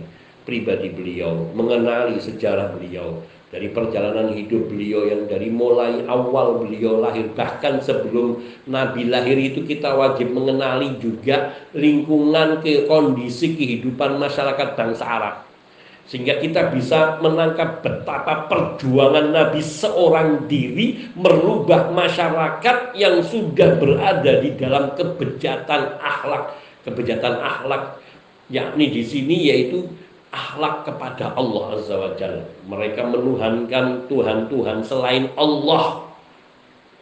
pribadi beliau mengenali sejarah beliau dari perjalanan hidup beliau yang dari mulai awal beliau lahir bahkan sebelum Nabi lahir itu kita wajib mengenali juga lingkungan ke kondisi kehidupan masyarakat bangsa Arab. Sehingga kita bisa menangkap betapa perjuangan Nabi seorang diri merubah masyarakat yang sudah berada di dalam kebejatan akhlak. Kebejatan akhlak yakni di sini yaitu akhlak kepada Allah Azza wa Jalla mereka menuhankan Tuhan-Tuhan selain Allah.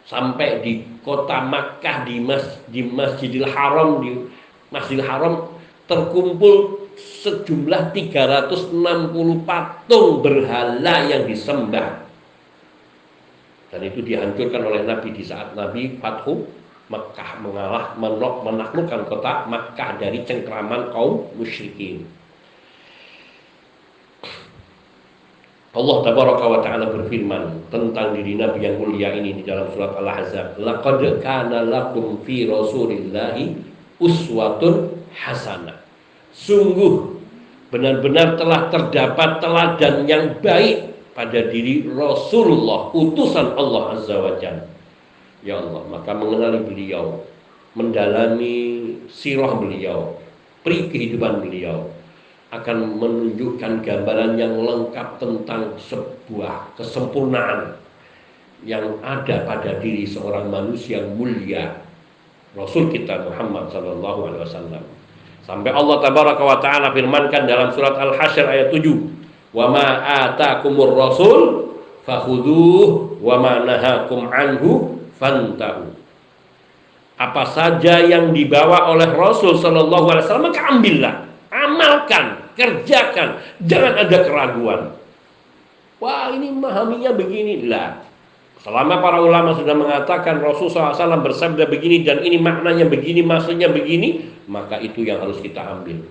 Sampai di kota Makkah di mas di Masjidil Haram di Masjidil Haram terkumpul sejumlah 360 patung berhala yang disembah. Dan itu dihancurkan oleh Nabi di saat Nabi Fathu Mekah mengalah menok menaklukkan kota Makkah dari cengkraman kaum musyrikin. Allah tabaraka wa taala berfirman tentang diri Nabi yang mulia ini di dalam surat Al-Ahzab, "Laqad kana lakum fi Rasulillahi uswatun hasanah." Sungguh benar-benar telah terdapat teladan yang baik pada diri Rasulullah, utusan Allah Azza wa Jalla. Ya Allah, maka mengenali beliau, mendalami sirah beliau, pri kehidupan beliau, akan menunjukkan gambaran yang lengkap tentang sebuah kesempurnaan yang ada pada diri seorang manusia mulia Rasul kita Muhammad sallallahu alaihi wasallam. Sampai Allah tabaraka wa taala firmankan dalam surat Al-Hasyr ayat 7, "Wa ma atakumur rasul fakhudhuh wa ma nahakum anhu fantahu." Apa saja yang dibawa oleh Rasul sallallahu alaihi wasallam maka ambillah, amalkan, kerjakan, jangan ada keraguan. Wah, ini memahaminya begini lah. Selama para ulama sudah mengatakan Rasulullah SAW bersabda begini dan ini maknanya begini, maksudnya begini, maka itu yang harus kita ambil.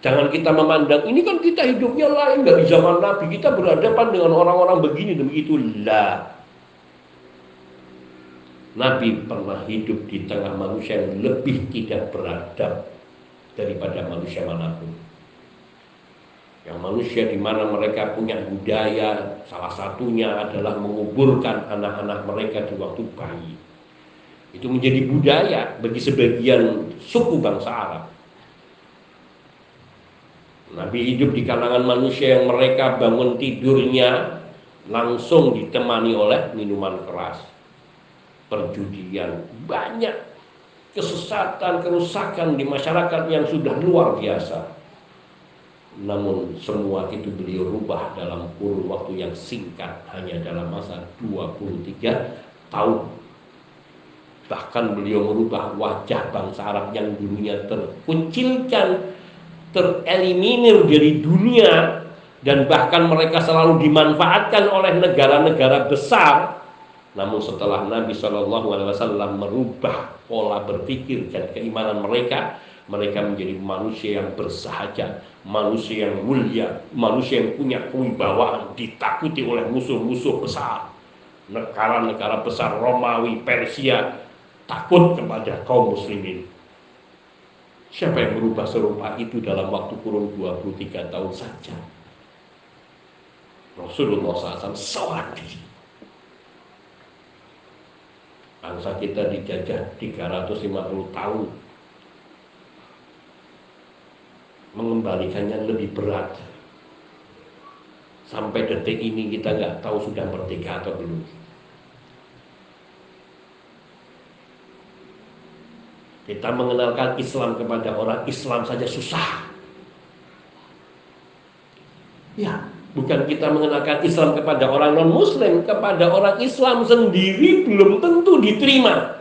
Jangan kita memandang ini kan kita hidupnya lain di zaman Nabi kita berhadapan dengan orang-orang begini dan begitu lah. Nabi pernah hidup di tengah manusia yang lebih tidak beradab daripada manusia mana pun. Yang manusia di mana mereka punya budaya salah satunya adalah menguburkan anak-anak mereka di waktu bayi. Itu menjadi budaya bagi sebagian suku bangsa Arab. Nabi hidup di kalangan manusia yang mereka bangun tidurnya langsung ditemani oleh minuman keras. Perjudian banyak kesesatan kerusakan di masyarakat yang sudah luar biasa. Namun semua itu beliau rubah dalam kurun waktu yang singkat hanya dalam masa 23 tahun. Bahkan beliau merubah wajah bangsa Arab yang dulunya terkucilkan tereliminir dari dunia dan bahkan mereka selalu dimanfaatkan oleh negara-negara besar namun setelah Nabi Shallallahu Alaihi Wasallam merubah pola berpikir dan keimanan mereka mereka menjadi manusia yang bersahaja, manusia yang mulia, manusia yang punya kewibawaan, ditakuti oleh musuh-musuh besar. Negara-negara besar Romawi, Persia takut kepada kaum muslimin. Siapa yang berubah serupa itu dalam waktu kurun 23 tahun saja? Rasulullah SAW seorang diri. Bangsa kita dijajah 350 tahun mengembalikannya lebih berat. Sampai detik ini kita nggak tahu sudah merdeka atau belum. Kita mengenalkan Islam kepada orang Islam saja susah. Ya, bukan kita mengenalkan Islam kepada orang non-Muslim, kepada orang Islam sendiri belum tentu diterima.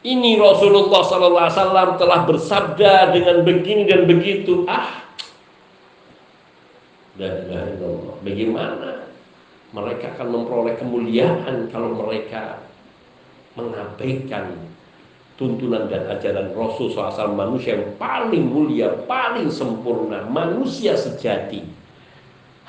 Ini Rasulullah SAW telah bersabda dengan begini dan begitu. Ah, dan Allah. Bagaimana mereka akan memperoleh kemuliaan kalau mereka mengabaikan tuntunan dan ajaran Rasul SAW manusia yang paling mulia, paling sempurna, manusia sejati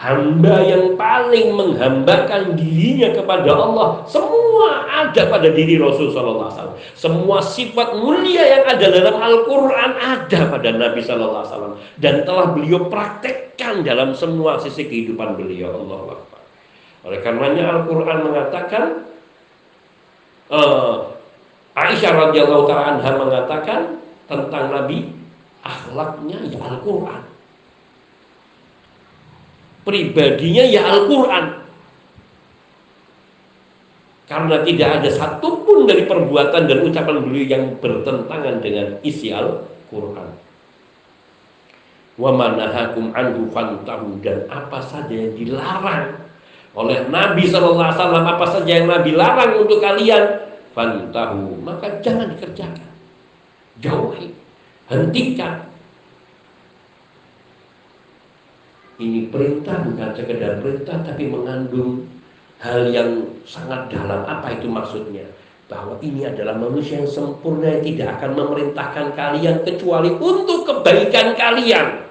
hamba yang paling menghambakan dirinya kepada Allah semua ada pada diri Rasul Sallallahu Alaihi Wasallam. Semua sifat mulia yang ada dalam Al-Quran ada pada Nabi Sallallahu Alaihi Wasallam dan telah beliau praktekkan dalam semua sisi kehidupan beliau. Allah Akbar. Oleh karenanya Al-Quran mengatakan uh, Aisyah radhiyallahu taala mengatakan tentang Nabi akhlaknya ya Al-Quran pribadinya ya Al-Quran. Karena tidak ada satupun dari perbuatan dan ucapan beliau yang bertentangan dengan isi Al-Quran. Wa manahakum anhu fantahu dan apa saja yang dilarang oleh Nabi SAW apa saja yang Nabi larang untuk kalian fantahu maka jangan dikerjakan jauhi hentikan Ini perintah bukan sekedar perintah tapi mengandung hal yang sangat dalam. Apa itu maksudnya? Bahwa ini adalah manusia yang sempurna yang tidak akan memerintahkan kalian kecuali untuk kebaikan kalian.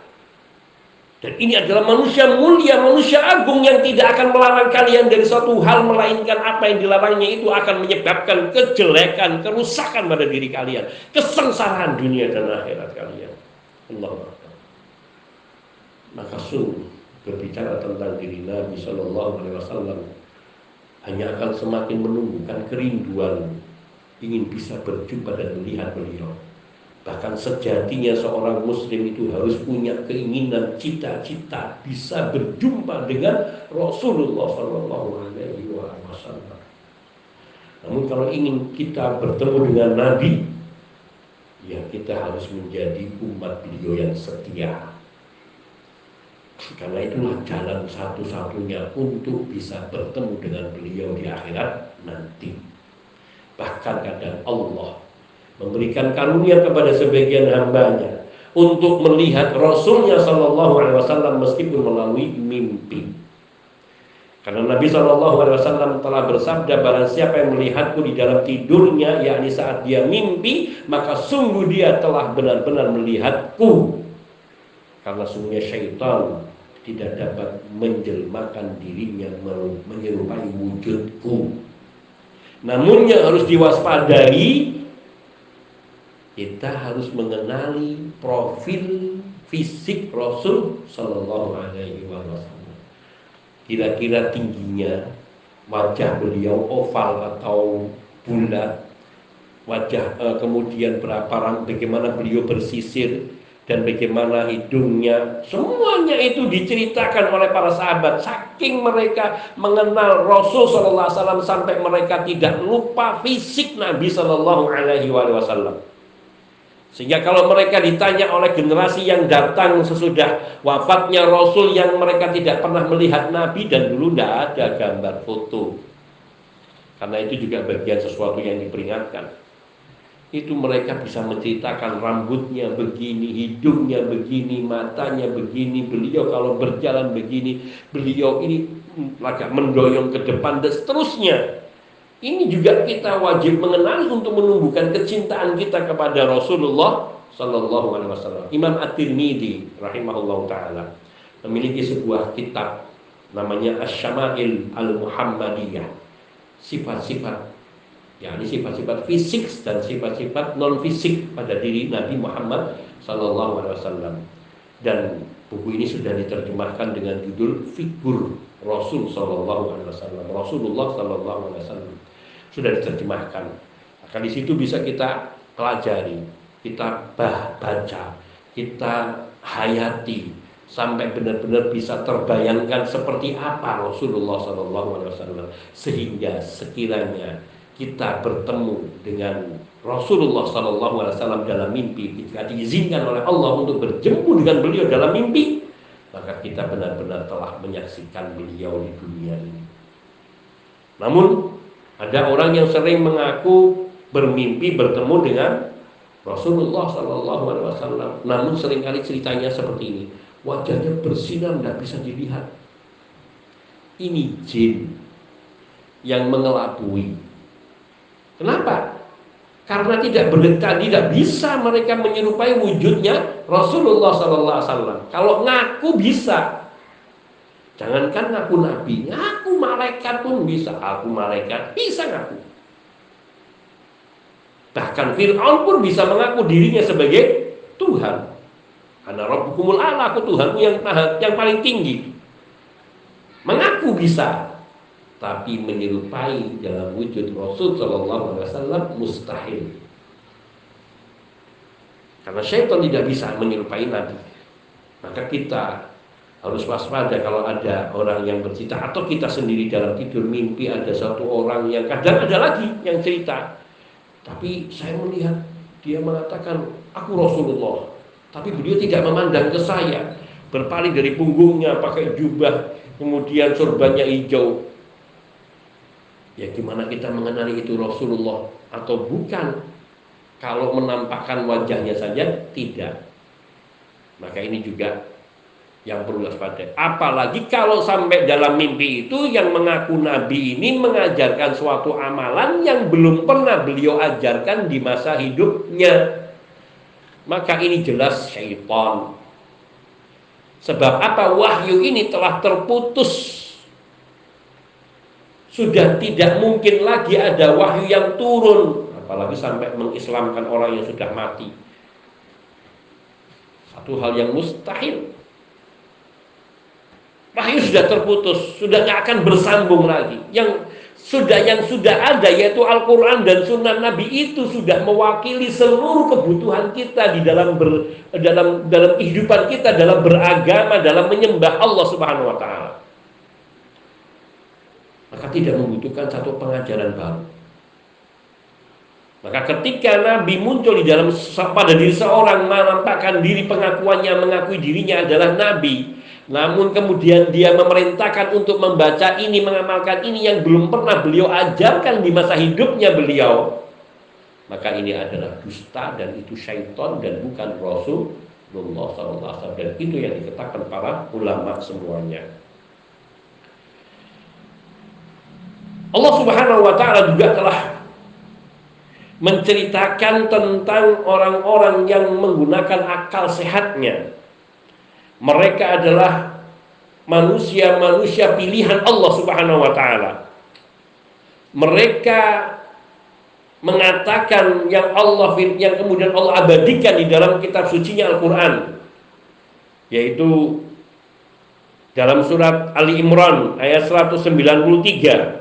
Dan ini adalah manusia mulia, manusia agung yang tidak akan melarang kalian dari suatu hal melainkan apa yang dilarangnya itu akan menyebabkan kejelekan, kerusakan pada diri kalian, kesengsaraan dunia dan akhirat kalian. Allah maka sungguh berbicara tentang diri Nabi Shallallahu Alaihi Wasallam hanya akan semakin menumbuhkan kerinduan ingin bisa berjumpa dan melihat beliau. Bahkan sejatinya seorang muslim itu harus punya keinginan cita-cita bisa berjumpa dengan Rasulullah Shallallahu alaihi wasallam. Namun kalau ingin kita bertemu dengan Nabi, ya kita harus menjadi umat beliau yang setia. Karena itulah jalan satu-satunya untuk bisa bertemu dengan beliau di akhirat nanti. Bahkan kadang Allah memberikan karunia kepada sebagian hambanya untuk melihat Rasulnya Shallallahu Alaihi Wasallam meskipun melalui mimpi. Karena Nabi Shallallahu Alaihi Wasallam telah bersabda barang siapa yang melihatku di dalam tidurnya, yakni saat dia mimpi, maka sungguh dia telah benar-benar melihatku. Karena sungguhnya syaitan tidak dapat menjelmakan dirinya menyerupai wujudku. Namun yang harus diwaspadai kita harus mengenali profil fisik Rasul Shallallahu Alaihi Wasallam. Kira-kira tingginya wajah beliau oval atau bulat, wajah eh, kemudian berapa bagaimana beliau bersisir dan bagaimana hidungnya semuanya itu diceritakan oleh para sahabat saking mereka mengenal Rasul Shallallahu Alaihi Wasallam sampai mereka tidak lupa fisik Nabi Shallallahu Alaihi Wasallam sehingga kalau mereka ditanya oleh generasi yang datang sesudah wafatnya Rasul yang mereka tidak pernah melihat Nabi dan dulu tidak ada gambar foto. Karena itu juga bagian sesuatu yang diperingatkan. Itu mereka bisa menceritakan rambutnya begini, hidungnya begini, matanya begini, beliau kalau berjalan begini, beliau ini agak mendoyong ke depan dan seterusnya. Ini juga kita wajib mengenali untuk menumbuhkan kecintaan kita kepada Rasulullah Sallallahu Alaihi Wasallam. Imam At-Tirmidzi rahimahullah taala memiliki sebuah kitab namanya Asy-Syama'il Al-Muhammadiyah. Sifat-sifat ya ini sifat-sifat fisik dan sifat-sifat non fisik pada diri Nabi Muhammad Sallallahu Alaihi Wasallam. Dan buku ini sudah diterjemahkan dengan judul Figur Rasul Sallallahu Alaihi Wasallam. Rasulullah Sallallahu Alaihi Wasallam sudah diterjemahkan. Maka di situ bisa kita pelajari, kita baca, kita hayati sampai benar-benar bisa terbayangkan seperti apa Rasulullah SAW sehingga sekiranya kita bertemu dengan Rasulullah SAW dalam mimpi jika diizinkan oleh Allah untuk berjemu dengan beliau dalam mimpi maka kita benar-benar telah menyaksikan beliau di dunia ini namun ada orang yang sering mengaku bermimpi bertemu dengan Rasulullah Sallallahu Alaihi Wasallam. Namun sering kali ceritanya seperti ini, wajahnya bersinar tidak bisa dilihat. Ini jin yang mengelabui. Kenapa? Karena tidak berdekat, tidak bisa mereka menyerupai wujudnya Rasulullah Wasallam. Kalau ngaku bisa, Jangankan ngaku nabi, ngaku malaikat pun bisa. Aku malaikat, bisa ngaku. Bahkan Fir'aun pun bisa mengaku dirinya sebagai Tuhan. Karena Rabbukumul Allah, aku Tuhanmu yang, yang paling tinggi. Mengaku bisa, tapi menyerupai dalam wujud Rasul Shallallahu Alaihi Wasallam mustahil. Karena syaitan tidak bisa menyerupai Nabi. Maka kita harus waspada kalau ada orang yang bercerita atau kita sendiri dalam tidur mimpi ada satu orang yang kadang ada lagi yang cerita tapi saya melihat dia mengatakan aku Rasulullah tapi beliau tidak memandang ke saya berpaling dari punggungnya pakai jubah kemudian sorbannya hijau ya gimana kita mengenali itu Rasulullah atau bukan kalau menampakkan wajahnya saja tidak maka ini juga yang perlu waspada. Apalagi kalau sampai dalam mimpi itu yang mengaku nabi ini mengajarkan suatu amalan yang belum pernah beliau ajarkan di masa hidupnya. Maka ini jelas syaitan. Sebab apa wahyu ini telah terputus. Sudah tidak mungkin lagi ada wahyu yang turun. Apalagi sampai mengislamkan orang yang sudah mati. Satu hal yang mustahil Wahyu sudah terputus, sudah nggak akan bersambung lagi. Yang sudah yang sudah ada yaitu Al-Quran dan Sunnah Nabi itu sudah mewakili seluruh kebutuhan kita di dalam ber, dalam dalam kehidupan kita dalam beragama dalam menyembah Allah Subhanahu Wa Taala maka tidak membutuhkan satu pengajaran baru maka ketika Nabi muncul di dalam pada diri seorang menampakkan diri pengakuannya mengakui dirinya adalah Nabi namun kemudian dia memerintahkan untuk membaca ini, mengamalkan ini yang belum pernah beliau ajarkan di masa hidupnya beliau. Maka ini adalah dusta dan itu syaitan dan bukan Rasulullah SAW. Dan itu yang dikatakan para ulama semuanya. Allah Subhanahu wa taala juga telah menceritakan tentang orang-orang yang menggunakan akal sehatnya mereka adalah manusia-manusia pilihan Allah Subhanahu wa taala. Mereka mengatakan yang Allah yang kemudian Allah abadikan di dalam kitab sucinya Al-Qur'an yaitu dalam surat Ali Imran ayat 193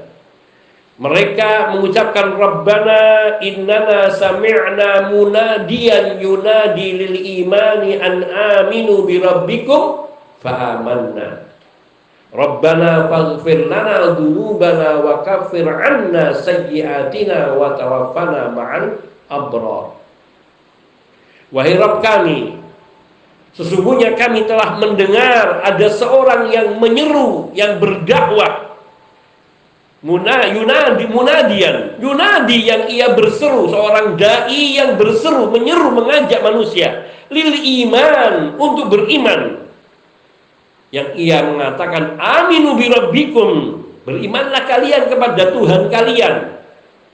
mereka mengucapkan Rabbana innana sami'na munadiyan yunadi lil imani an aminu bi rabbikum fa amanna. Rabbana faghfir lana dhunubana wa kaffir 'anna sayyi'atina wa tawaffana ma'al abrar. Wahai Rabb kami, sesungguhnya kami telah mendengar ada seorang yang menyeru, yang berdakwah Muna, yunadi, munadian. Yunadi yang ia berseru Seorang da'i yang berseru Menyeru, mengajak manusia. Lil iman, untuk beriman. Yang ia mengatakan Aminu birabbikum Berimanlah kalian kepada Tuhan kalian.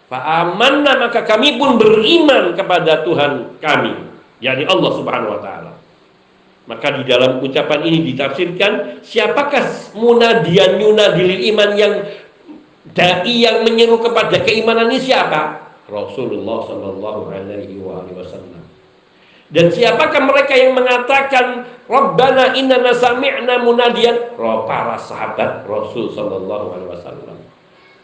Fa'amanna maka kami pun beriman kepada Tuhan kami yakni Allah subhanahu wa ta'ala. Maka di dalam ucapan ini ditafsirkan Siapakah munadian yunadi iman yang Dai yang menyeru kepada keimanan ini siapa? Rasulullah Shallallahu Alaihi Wasallam. Dan siapakah mereka yang mengatakan Rabbana inna sami'na munadian? Para sahabat Rasul Shallallahu Alaihi Wasallam.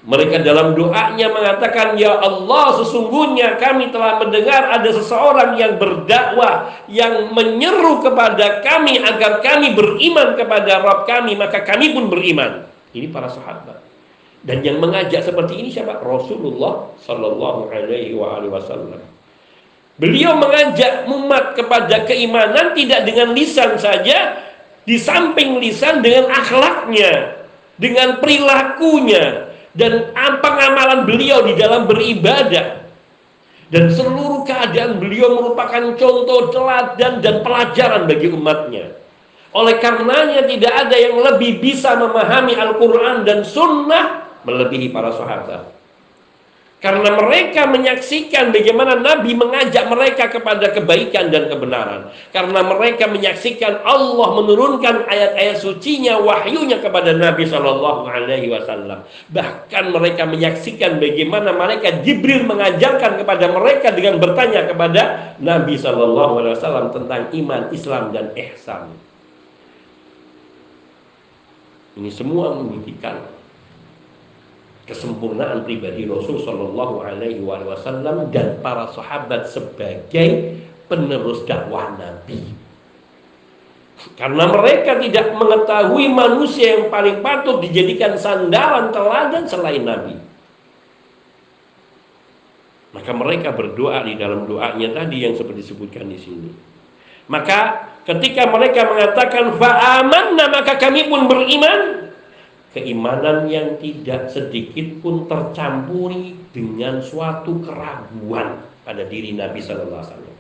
Mereka dalam doanya mengatakan, Ya Allah sesungguhnya kami telah mendengar ada seseorang yang berdakwah, yang menyeru kepada kami agar kami beriman kepada Rabb kami, maka kami pun beriman. Ini para sahabat. Dan yang mengajak seperti ini siapa? Rasulullah Sallallahu Alaihi Wasallam. Beliau mengajak umat kepada keimanan tidak dengan lisan saja, di samping lisan dengan akhlaknya, dengan perilakunya, dan pengamalan beliau di dalam beribadah. Dan seluruh keadaan beliau merupakan contoh teladan dan pelajaran bagi umatnya. Oleh karenanya tidak ada yang lebih bisa memahami Al-Quran dan Sunnah melebihi para sahabat. Karena mereka menyaksikan bagaimana Nabi mengajak mereka kepada kebaikan dan kebenaran. Karena mereka menyaksikan Allah menurunkan ayat-ayat sucinya, wahyunya kepada Nabi Shallallahu Alaihi Wasallam. Bahkan mereka menyaksikan bagaimana mereka Jibril mengajarkan kepada mereka dengan bertanya kepada Nabi Shallallahu Alaihi Wasallam tentang iman, Islam dan ihsan. Ini semua membuktikan kesempurnaan pribadi Rasul Shallallahu Alaihi Wasallam dan para sahabat sebagai penerus dakwah Nabi. Karena mereka tidak mengetahui manusia yang paling patut dijadikan sandaran teladan selain Nabi. Maka mereka berdoa di dalam doanya tadi yang seperti disebutkan di sini. Maka ketika mereka mengatakan fa'amanna maka kami pun beriman keimanan yang tidak sedikit pun tercampuri dengan suatu keraguan pada diri Nabi Sallallahu Alaihi Wasallam.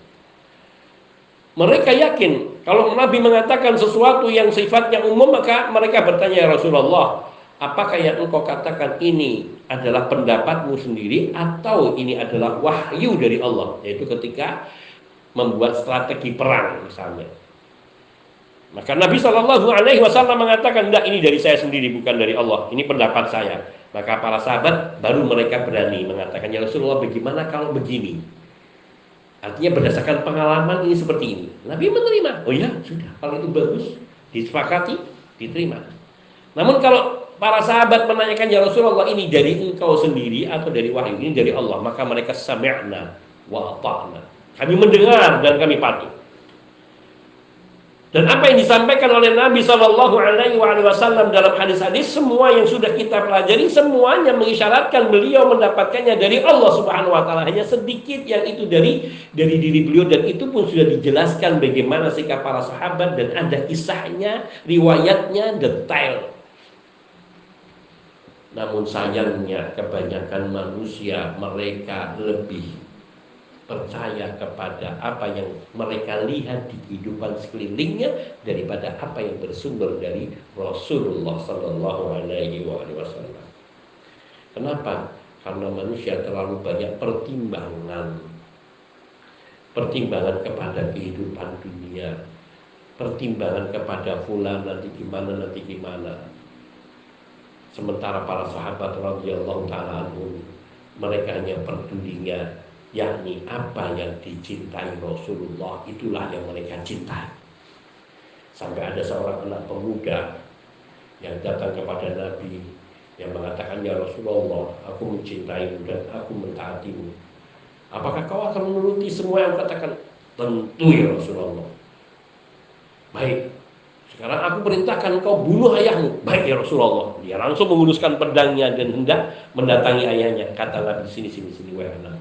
Mereka yakin kalau Nabi mengatakan sesuatu yang sifatnya umum maka mereka bertanya ya Rasulullah, apakah yang engkau katakan ini adalah pendapatmu sendiri atau ini adalah wahyu dari Allah? Yaitu ketika membuat strategi perang misalnya maka Nabi Shallallahu Alaihi Wasallam mengatakan, tidak ini dari saya sendiri, bukan dari Allah. Ini pendapat saya. Maka para sahabat baru mereka berani mengatakan, ya Rasulullah, bagaimana kalau begini? Artinya berdasarkan pengalaman ini seperti ini. Nabi menerima. Oh ya, sudah. Kalau itu bagus, disepakati, diterima. Namun kalau para sahabat menanyakan ya Rasulullah ini dari engkau sendiri atau dari wahyu ini dari Allah maka mereka sami'na wa ata'na kami mendengar dan kami patuh dan apa yang disampaikan oleh Nabi Shallallahu Alaihi Wasallam dalam hadis-hadis semua yang sudah kita pelajari semuanya mengisyaratkan beliau mendapatkannya dari Allah Subhanahu Wa Taala hanya sedikit yang itu dari dari diri beliau dan itu pun sudah dijelaskan bagaimana sikap para sahabat dan ada kisahnya riwayatnya detail. Namun sayangnya kebanyakan manusia mereka lebih percaya kepada apa yang mereka lihat di kehidupan sekelilingnya daripada apa yang bersumber dari Rasulullah Sallallahu Alaihi Wasallam. Kenapa? Karena manusia terlalu banyak pertimbangan, pertimbangan kepada kehidupan dunia, pertimbangan kepada fulan nanti gimana nanti gimana. Sementara para sahabat radhiyallahu taala mereka hanya pedulinya yakni apa yang dicintai Rasulullah itulah yang mereka cintai. Sampai ada seorang anak pemuda yang datang kepada Nabi yang mengatakan ya Rasulullah aku mencintaimu dan aku mentaatimu. Apakah kau akan menuruti semua yang katakan? Tentu ya Rasulullah. Baik sekarang aku perintahkan kau bunuh ayahmu. Baik ya Rasulullah. Dia langsung menguruskan pedangnya dan hendak mendatangi ayahnya. Kata Nabi sini sini sini wahai anak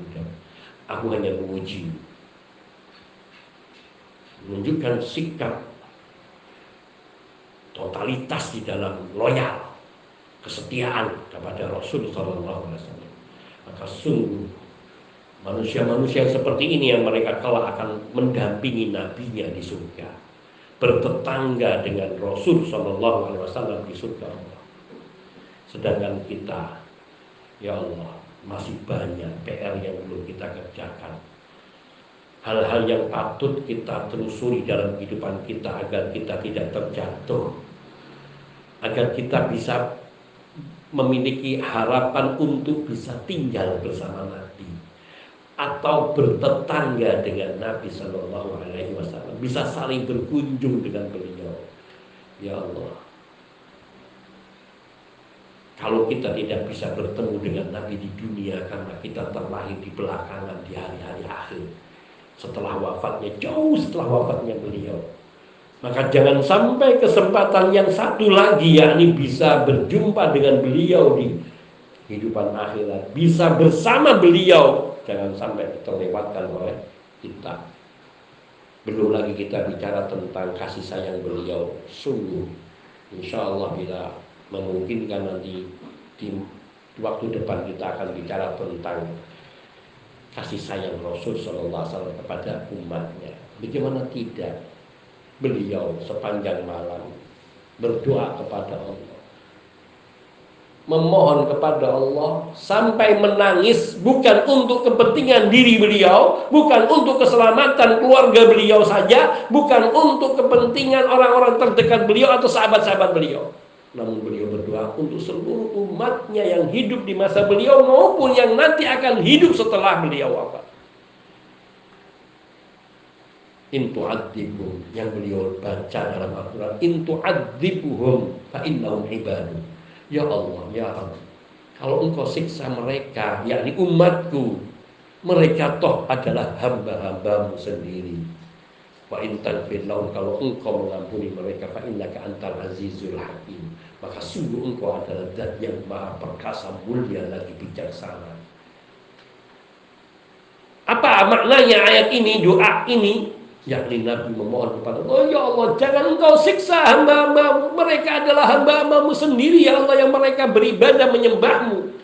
Aku hanya menguji menunjukkan sikap totalitas di dalam loyal kesetiaan kepada Rasul Sallallahu Alaihi Wasallam. Maka sungguh manusia-manusia seperti ini yang mereka kelak akan mendampingi nabinya di surga, bertetangga dengan Rasul Sallallahu Alaihi Wasallam di surga Allah. Sedangkan kita, ya Allah, masih banyak PR yang belum kita kerjakan. Hal-hal yang patut kita telusuri dalam kehidupan kita agar kita tidak terjatuh. Agar kita bisa memiliki harapan untuk bisa tinggal bersama Nabi atau bertetangga dengan Nabi Shallallahu Alaihi Wasallam bisa saling berkunjung dengan beliau ya Allah kalau kita tidak bisa bertemu dengan Nabi di dunia karena kita terlahir di belakangan di hari-hari akhir. Setelah wafatnya jauh setelah wafatnya beliau. Maka jangan sampai kesempatan yang satu lagi yakni bisa berjumpa dengan beliau di kehidupan akhirat bisa bersama beliau jangan sampai terlewatkan oleh kita. Belum lagi kita bicara tentang kasih sayang beliau. Sungguh insya Allah bila memungkinkan nanti di waktu depan kita akan bicara tentang kasih sayang Rasul Shallallahu Alaihi Wasallam kepada umatnya. Bagaimana tidak beliau sepanjang malam berdoa kepada Allah, memohon kepada Allah sampai menangis bukan untuk kepentingan diri beliau, bukan untuk keselamatan keluarga beliau saja, bukan untuk kepentingan orang-orang terdekat beliau atau sahabat-sahabat beliau namun beliau berdoa untuk seluruh umatnya yang hidup di masa beliau maupun yang nanti akan hidup setelah beliau wafat. Intu adibum yang beliau baca dalam Al-Quran. Intu adibuhum fa innahum ibadu. Ya Allah, ya Allah. Kalau engkau siksa mereka, yakni umatku, mereka toh adalah hamba-hambamu sendiri. Wa intan firlaun kalau engkau mengampuni mereka fa innaka antal azizul hakim. Maka sungguh engkau adalah zat yang maha perkasa mulia lagi bijaksana. Apa maknanya ayat ini, doa ini? Yakni Nabi memohon kepada Allah, ya Allah, jangan engkau siksa hamba-hambamu. Mereka adalah hamba-hambamu sendiri, ya Allah, yang mereka beribadah menyembahmu.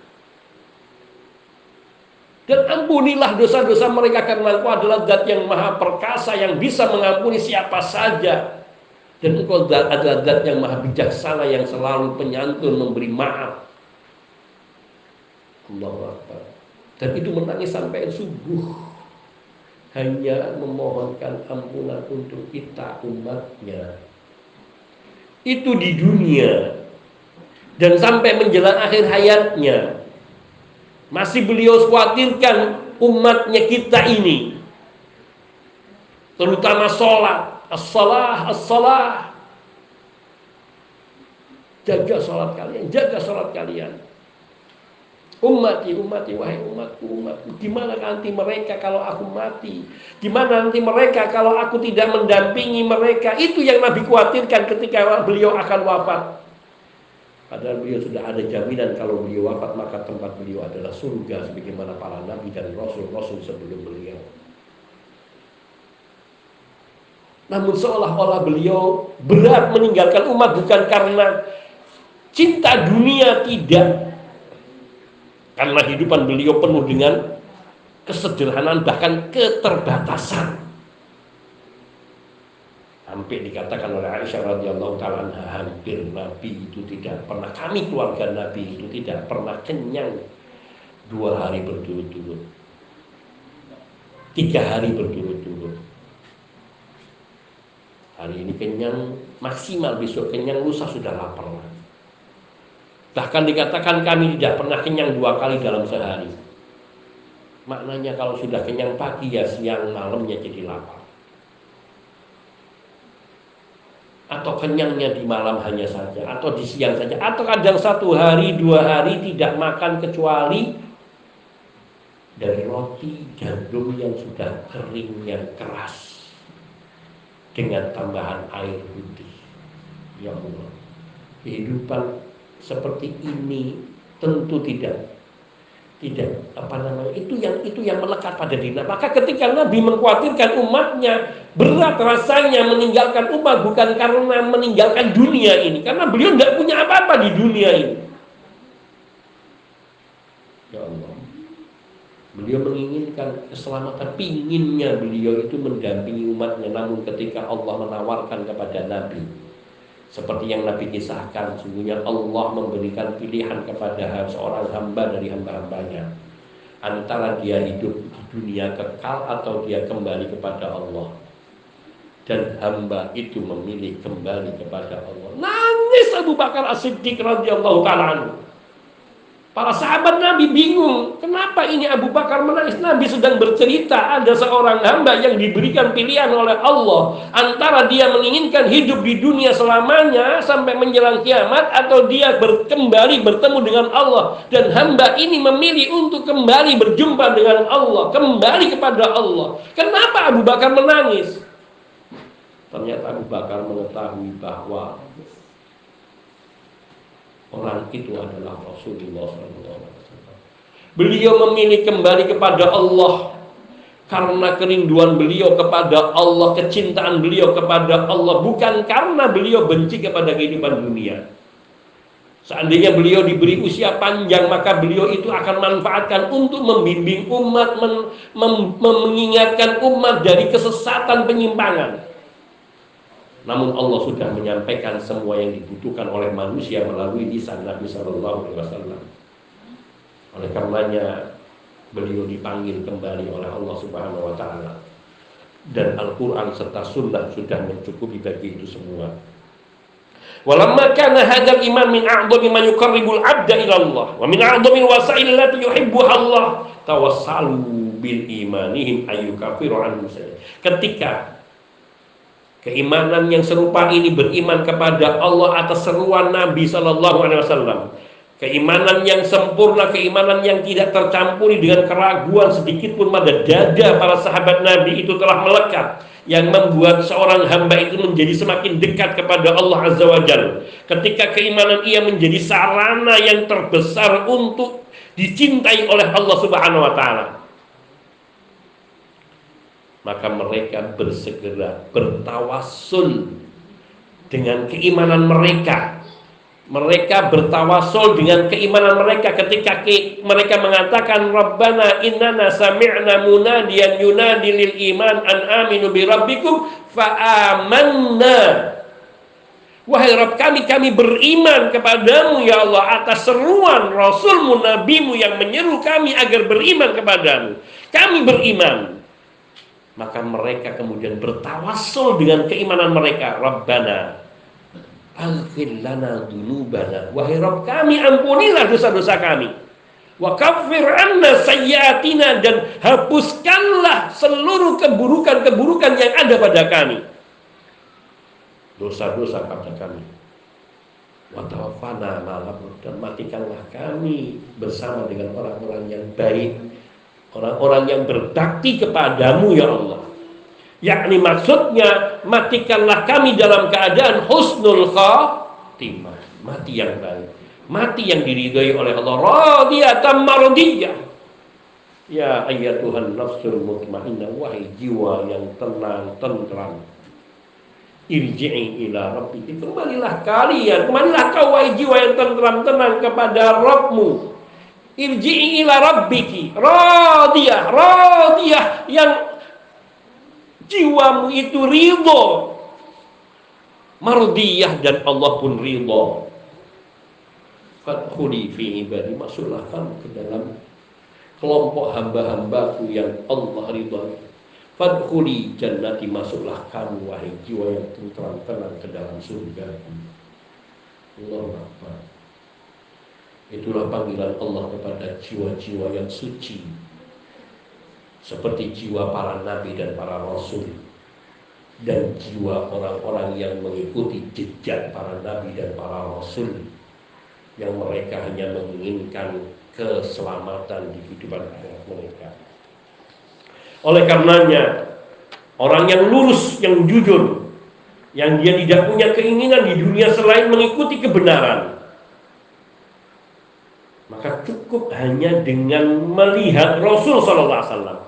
Dan ampunilah dosa-dosa mereka karena engkau adalah zat yang maha perkasa yang bisa mengampuni siapa saja. Dan engkau adalah zat yang maha bijaksana yang selalu penyantun memberi maaf. Allah Akbar. Dan itu menangis sampai subuh. Hanya memohonkan ampunan untuk kita umatnya. Itu di dunia. Dan sampai menjelang akhir hayatnya masih beliau khawatirkan umatnya kita ini. Terutama sholat. As-salah, as-salah. Jaga sholat kalian, jaga sholat kalian. Umati, umati, wahai umatku, umatku. Gimana nanti mereka kalau aku mati? Gimana nanti mereka kalau aku tidak mendampingi mereka? Itu yang Nabi khawatirkan ketika beliau akan wafat. Padahal beliau sudah ada jaminan kalau beliau wafat maka tempat beliau adalah surga sebagaimana para nabi dan rasul-rasul sebelum beliau. Namun seolah-olah beliau berat meninggalkan umat bukan karena cinta dunia tidak karena hidupan beliau penuh dengan kesederhanaan bahkan keterbatasan. Hampir dikatakan oleh Aisyah radhiyallahu taala hampir Nabi itu tidak pernah kami keluarga Nabi itu tidak pernah kenyang dua hari berturut-turut. Tiga hari berturut-turut. Hari ini kenyang maksimal besok kenyang lusa sudah lapar. Bahkan dikatakan kami tidak pernah kenyang dua kali dalam sehari. Maknanya kalau sudah kenyang pagi ya siang malamnya jadi lapar. Atau kenyangnya di malam hanya saja, atau di siang saja, atau kadang satu hari, dua hari tidak makan kecuali dari roti gandum yang sudah kering, yang keras dengan tambahan air putih. Ya Allah, kehidupan seperti ini tentu tidak tidak apa namanya itu yang itu yang melekat pada diri. Maka ketika Nabi mengkhawatirkan umatnya berat rasanya meninggalkan umat bukan karena meninggalkan dunia ini, karena beliau tidak punya apa-apa di dunia ini. Ya Allah, beliau menginginkan keselamatan, pinginnya beliau itu mendampingi umatnya. Namun ketika Allah menawarkan kepada Nabi, seperti yang Nabi kisahkan, sungguhnya Allah memberikan pilihan kepada seorang hamba dari hamba-hambanya. Antara dia hidup di dunia kekal atau dia kembali kepada Allah. Dan hamba itu memilih kembali kepada Allah. Nangis Abu Bakar As-Siddiq radhiyallahu taala Para sahabat Nabi bingung, kenapa ini Abu Bakar menangis? Nabi sedang bercerita ada seorang hamba yang diberikan pilihan oleh Allah antara dia menginginkan hidup di dunia selamanya sampai menjelang kiamat atau dia kembali bertemu dengan Allah dan hamba ini memilih untuk kembali berjumpa dengan Allah, kembali kepada Allah. Kenapa Abu Bakar menangis? Ternyata Abu Bakar mengetahui bahwa Orang itu adalah Rasulullah SAW. Beliau memilih kembali kepada Allah karena kerinduan beliau kepada Allah, kecintaan beliau kepada Allah, bukan karena beliau benci kepada kehidupan dunia. Seandainya beliau diberi usia panjang, maka beliau itu akan manfaatkan untuk membimbing umat, men, mem, mengingatkan umat dari kesesatan penyimpangan. Namun Allah sudah menyampaikan semua yang dibutuhkan oleh manusia melalui lisan Nabi Shallallahu Alaihi Wasallam. Oleh karenanya beliau dipanggil kembali oleh Allah Subhanahu Wa Taala dan Al-Quran serta Sunnah sudah mencukupi bagi itu semua. Walamma kana hadzal iman min a'dhami ma yuqarribul 'abda ila Allah wa min a'dhami wasail allati yuhibbuha Allah tawassalu bil imanihim ayyukafiru an Ketika Keimanan yang serupa ini beriman kepada Allah atas seruan Nabi Shallallahu Alaihi Wasallam. Keimanan yang sempurna, keimanan yang tidak tercampuri dengan keraguan sedikit pun pada dada para sahabat Nabi itu telah melekat yang membuat seorang hamba itu menjadi semakin dekat kepada Allah Azza wa Jalla. Ketika keimanan ia menjadi sarana yang terbesar untuk dicintai oleh Allah Subhanahu wa taala maka mereka bersegera bertawasul dengan keimanan mereka. Mereka bertawasul dengan keimanan mereka ketika ke, mereka mengatakan Rabbana innana sami'na munadiyan yunadi lil iman an aminu bi rabbikum fa amanna. Wahai Rabb kami, kami beriman kepadamu ya Allah atas seruan Rasulmu, Nabimu yang menyeru kami agar beriman kepadamu. Kami beriman maka mereka kemudian bertawassul dengan keimanan mereka. Rabbana aghfir lana dzunubana wahai Rabb kami ampunilah dosa-dosa kami. Wa kaffir anna sayyiatina dan hapuskanlah seluruh keburukan-keburukan yang ada pada kami. Dosa-dosa pada kami. Watawafana malam dan matikanlah kami bersama dengan orang-orang yang baik orang-orang yang berbakti kepadamu ya Allah. Yakni maksudnya matikanlah kami dalam keadaan husnul khatimah. Mati yang baik. Mati yang diridhai oleh Allah. Radiyatan mardiyah. Ya ayat Tuhan nafsul mutmainnah wahai jiwa yang tenang tentram irji'i ila rabbiki. Kembalilah kalian kembalilah kau wahai jiwa yang tentram tenang kepada Rabbmu irji'i ila rabbiki. Radiyah radiyah. Yang jiwamu itu ridho. Mardiyah dan Allah pun ridho. Fadkhuli fi ibadi masuklah kamu ke dalam kelompok hamba-hambaku yang Allah ridhoi. Fadkhuli jannati masuklah kamu wahai jiwa yang tentram tenang ke dalam surga. Allah Akbar. Itulah panggilan Allah kepada jiwa-jiwa yang suci. Seperti jiwa para nabi dan para rasul. Dan jiwa orang-orang yang mengikuti jejak para nabi dan para rasul. Yang mereka hanya menginginkan keselamatan di kehidupan mereka. Oleh karenanya, orang yang lurus, yang jujur, yang dia tidak punya keinginan di dunia selain mengikuti kebenaran, maka cukup hanya dengan melihat Rasul Sallallahu Alaihi Wasallam,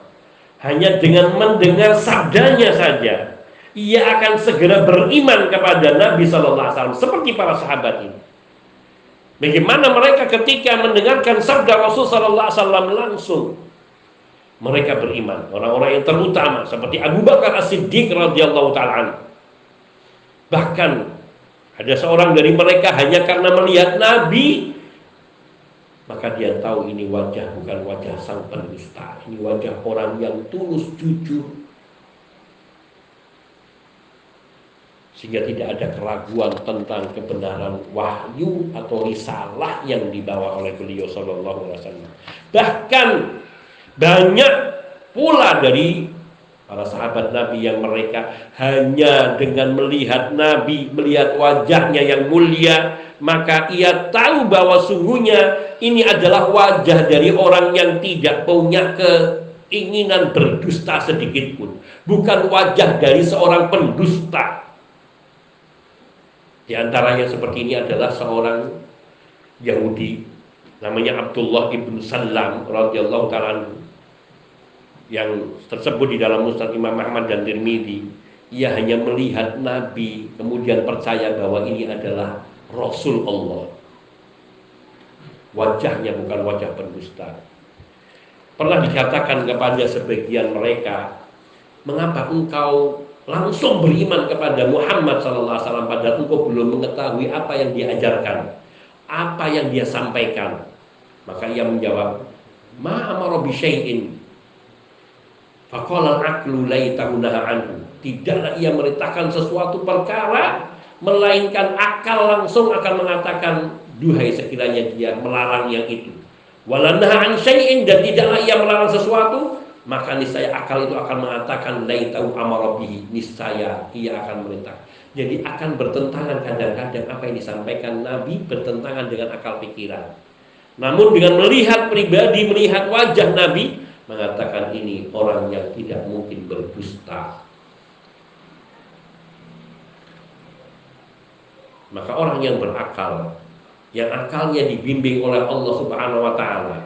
hanya dengan mendengar sabdanya saja, ia akan segera beriman kepada Nabi Sallallahu Alaihi Wasallam seperti para sahabat ini. Bagaimana mereka ketika mendengarkan sabda Rasul Sallallahu Alaihi Wasallam langsung mereka beriman. Orang-orang yang terutama seperti Abu Bakar As-Siddiq radhiyallahu taala bahkan ada seorang dari mereka hanya karena melihat Nabi maka dia tahu ini wajah bukan wajah sang pendusta. Ini wajah orang yang tulus jujur. Sehingga tidak ada keraguan tentang kebenaran wahyu atau risalah yang dibawa oleh beliau sallallahu alaihi wasallam. Bahkan banyak pula dari para sahabat Nabi yang mereka hanya dengan melihat Nabi, melihat wajahnya yang mulia, maka ia tahu bahwa sungguhnya ini adalah wajah dari orang yang tidak punya keinginan berdusta sedikit pun. Bukan wajah dari seorang pendusta. Di antaranya seperti ini adalah seorang Yahudi namanya Abdullah ibnu Salam radhiyallahu taala yang tersebut di dalam Musnad Imam Ahmad dan Tirmidzi ia hanya melihat Nabi kemudian percaya bahwa ini adalah Rasul Allah wajahnya bukan wajah pendusta. Pernah dikatakan kepada sebagian mereka mengapa engkau langsung beriman kepada Muhammad SAW padahal engkau belum mengetahui apa yang diajarkan apa yang dia sampaikan? Maka ia menjawab ma amara bi syai'in. Faqala aklu laitahu anhu. Tidaklah ia merintahkan sesuatu perkara melainkan akal langsung akan mengatakan duhai sekiranya dia melarang yang itu. Walanaha an syai'in dan tidaklah ia melarang sesuatu maka niscaya akal itu akan mengatakan laitahu amarabihi niscaya ia akan merintah. Jadi akan bertentangan kadang-kadang apa yang disampaikan Nabi bertentangan dengan akal pikiran. Namun dengan melihat pribadi, melihat wajah Nabi, mengatakan ini orang yang tidak mungkin berdusta. Maka orang yang berakal, yang akalnya dibimbing oleh Allah Subhanahu wa taala,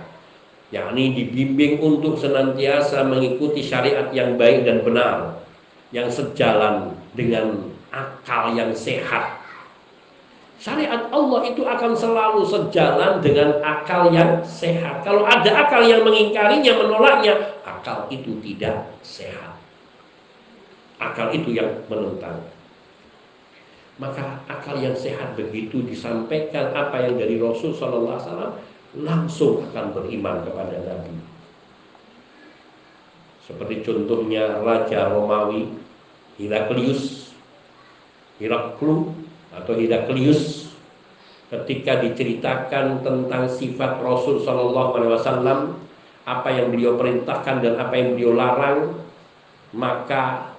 yakni dibimbing untuk senantiasa mengikuti syariat yang baik dan benar, yang sejalan dengan akal yang sehat Syariat Allah itu akan selalu sejalan dengan akal yang sehat. Kalau ada akal yang mengingkarinya, menolaknya, akal itu tidak sehat. Akal itu yang menentang. Maka akal yang sehat begitu disampaikan apa yang dari Rasul Sallallahu Alaihi Wasallam langsung akan beriman kepada Nabi. Seperti contohnya Raja Romawi Heraklius, Heraklu atau Heraklius ketika diceritakan tentang sifat Rasul Shallallahu Alaihi Wasallam apa yang beliau perintahkan dan apa yang beliau larang maka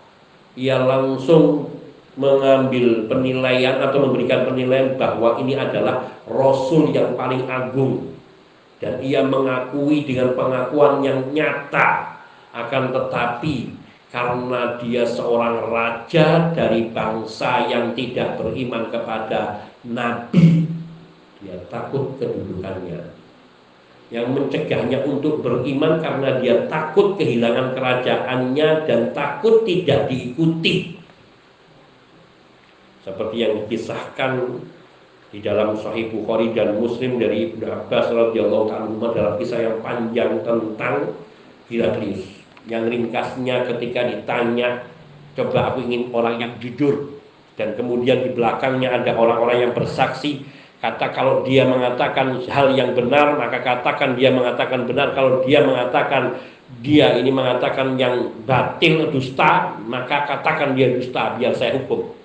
ia langsung mengambil penilaian atau memberikan penilaian bahwa ini adalah rasul yang paling agung. Dan ia mengakui dengan pengakuan yang nyata. Akan tetapi karena dia seorang raja dari bangsa yang tidak beriman kepada nabi dia takut kedudukannya. Yang mencegahnya untuk beriman karena dia takut kehilangan kerajaannya dan takut tidak diikuti seperti yang dikisahkan di dalam Sahih Bukhari dan Muslim dari Ibnu Abbas radhiyallahu taala dalam kisah yang panjang tentang Heraklius. Yang ringkasnya ketika ditanya, coba aku ingin orang yang jujur. Dan kemudian di belakangnya ada orang-orang yang bersaksi kata kalau dia mengatakan hal yang benar maka katakan dia mengatakan benar. Kalau dia mengatakan dia ini mengatakan yang batil dusta maka katakan dia dusta biar saya hukum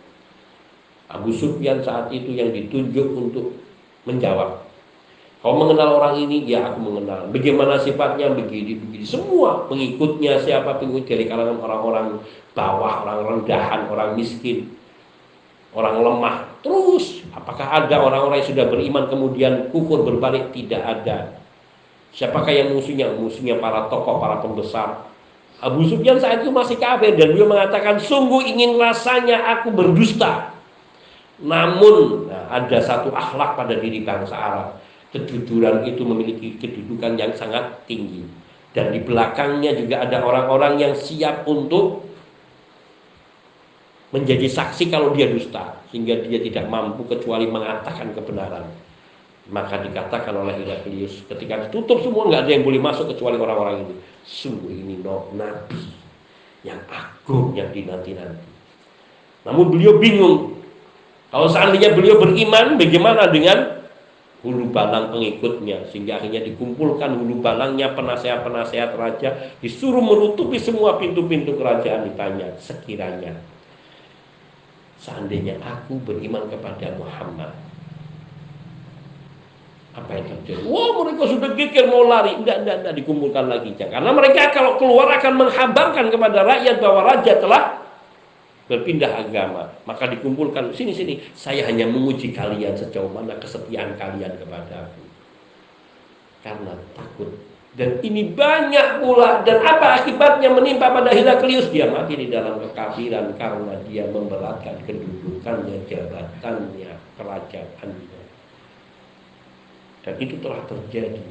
Abu Sufyan saat itu yang ditunjuk untuk menjawab. Kau mengenal orang ini? Ya aku mengenal. Bagaimana sifatnya? Begini, begini. Semua pengikutnya siapa pengikut dari kalangan orang-orang bawah, orang rendahan, orang miskin, orang lemah. Terus, apakah ada orang-orang yang sudah beriman kemudian kufur berbalik? Tidak ada. Siapakah yang musuhnya? Musuhnya para tokoh, para pembesar. Abu Sufyan saat itu masih kafir dan beliau mengatakan, sungguh ingin rasanya aku berdusta namun nah, ada satu akhlak pada diri bangsa Arab. Kejujuran itu memiliki kedudukan yang sangat tinggi. Dan di belakangnya juga ada orang-orang yang siap untuk menjadi saksi kalau dia dusta. Sehingga dia tidak mampu kecuali mengatakan kebenaran. Maka dikatakan oleh Heraklius ketika ditutup semua nggak ada yang boleh masuk kecuali orang-orang ini. Sungguh ini no, nabi yang agung yang dinanti-nanti. Namun beliau bingung kalau seandainya beliau beriman, bagaimana dengan hulu balang pengikutnya? Sehingga akhirnya dikumpulkan hulu balangnya penasehat-penasehat raja disuruh menutupi semua pintu-pintu kerajaan ditanya sekiranya seandainya aku beriman kepada Muhammad apa yang terjadi? Wah mereka sudah geger mau lari, tidak, tidak, tidak dikumpulkan lagi. Karena mereka kalau keluar akan menghabarkan kepada rakyat bahwa raja telah berpindah agama, maka dikumpulkan sini sini. Saya hanya menguji kalian sejauh mana kesetiaan kalian kepada aku. Karena takut. Dan ini banyak pula dan apa akibatnya menimpa pada Heraklius dia mati di dalam kekafiran karena dia memberatkan kedudukannya, jabatannya, kerajaannya. Dan itu telah terjadi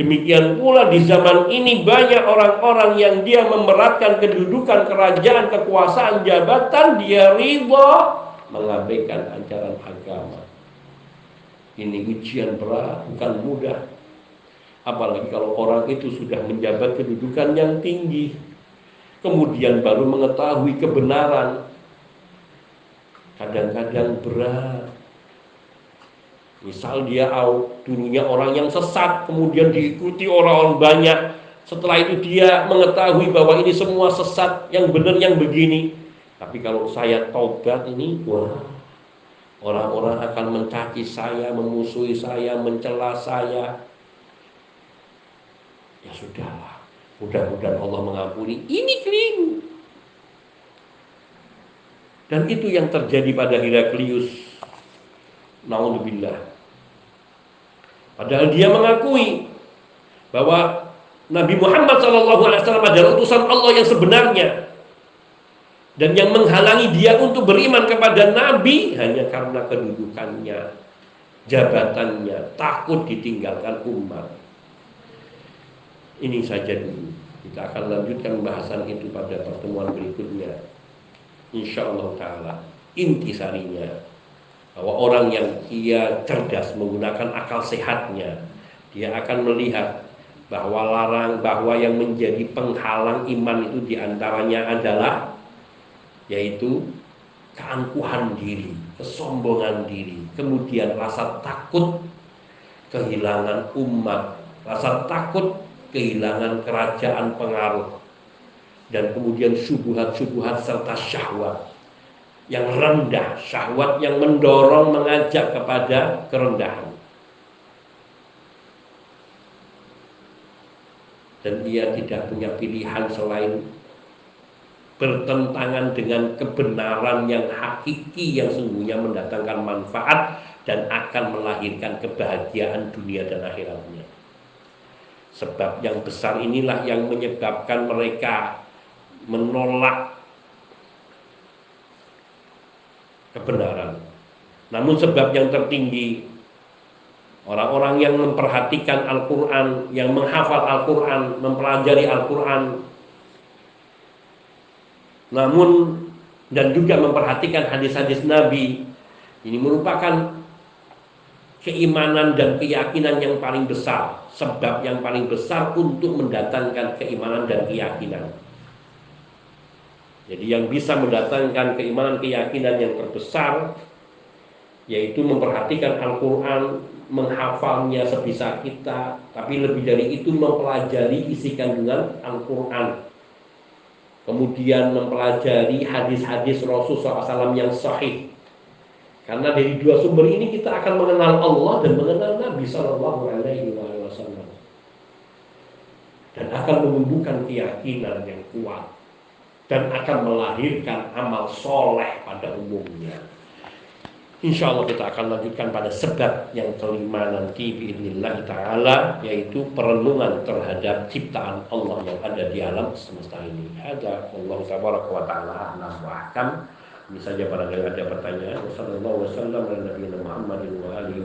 Demikian pula di zaman ini banyak orang-orang yang dia memberatkan kedudukan kerajaan, kekuasaan, jabatan, dia riba mengabaikan ajaran agama. Ini ujian berat, bukan mudah. Apalagi kalau orang itu sudah menjabat kedudukan yang tinggi, kemudian baru mengetahui kebenaran. Kadang-kadang berat, Misal dia dulunya orang yang sesat, kemudian diikuti orang-orang banyak. Setelah itu dia mengetahui bahwa ini semua sesat, yang benar yang begini. Tapi kalau saya taubat ini, wah, orang-orang akan mencaci saya, memusuhi saya, mencela saya. Ya sudahlah, mudah-mudahan Allah mengampuni. Ini keliru. Dan itu yang terjadi pada Heraklius. Naudzubillah. Padahal dia mengakui bahwa Nabi Muhammad SAW adalah utusan Allah yang sebenarnya dan yang menghalangi dia untuk beriman kepada Nabi hanya karena kedudukannya, jabatannya, takut ditinggalkan umat. Ini saja dulu. Kita akan lanjutkan pembahasan itu pada pertemuan berikutnya. Insya Allah Taala intisarinya bahwa orang yang ia cerdas menggunakan akal sehatnya dia akan melihat bahwa larang bahwa yang menjadi penghalang iman itu di antaranya adalah yaitu keangkuhan diri, kesombongan diri, kemudian rasa takut kehilangan umat, rasa takut kehilangan kerajaan pengaruh, dan kemudian subuhat-subuhat serta syahwat yang rendah, syahwat yang mendorong mengajak kepada kerendahan. Dan dia tidak punya pilihan selain bertentangan dengan kebenaran yang hakiki yang sungguhnya mendatangkan manfaat dan akan melahirkan kebahagiaan dunia dan akhiratnya. Sebab yang besar inilah yang menyebabkan mereka menolak kebenaran. Namun sebab yang tertinggi orang-orang yang memperhatikan Al-Quran, yang menghafal Al-Quran, mempelajari Al-Quran, namun dan juga memperhatikan hadis-hadis Nabi ini merupakan keimanan dan keyakinan yang paling besar sebab yang paling besar untuk mendatangkan keimanan dan keyakinan jadi yang bisa mendatangkan keimanan keyakinan yang terbesar yaitu memperhatikan Al-Quran menghafalnya sebisa kita tapi lebih dari itu mempelajari isi kandungan Al-Quran. Kemudian mempelajari hadis-hadis Rasul SAW yang sahih. Karena dari dua sumber ini kita akan mengenal Allah dan mengenal Nabi Shallallahu Alaihi Wasallam. Dan akan menumbuhkan keyakinan yang kuat dan akan melahirkan amal soleh pada umumnya. Insya Allah kita akan lanjutkan pada sebab yang kelima nanti biidnillah ta'ala yaitu perenungan terhadap ciptaan Allah yang ada di alam semesta ini. Ada Allah tabaraka wa ta'ala a'lam wa ahkam. Ini saja barangkali ada pertanyaan. Wassalamualaikum warahmatullahi wabarakatuh. Muhammadin wa alihi.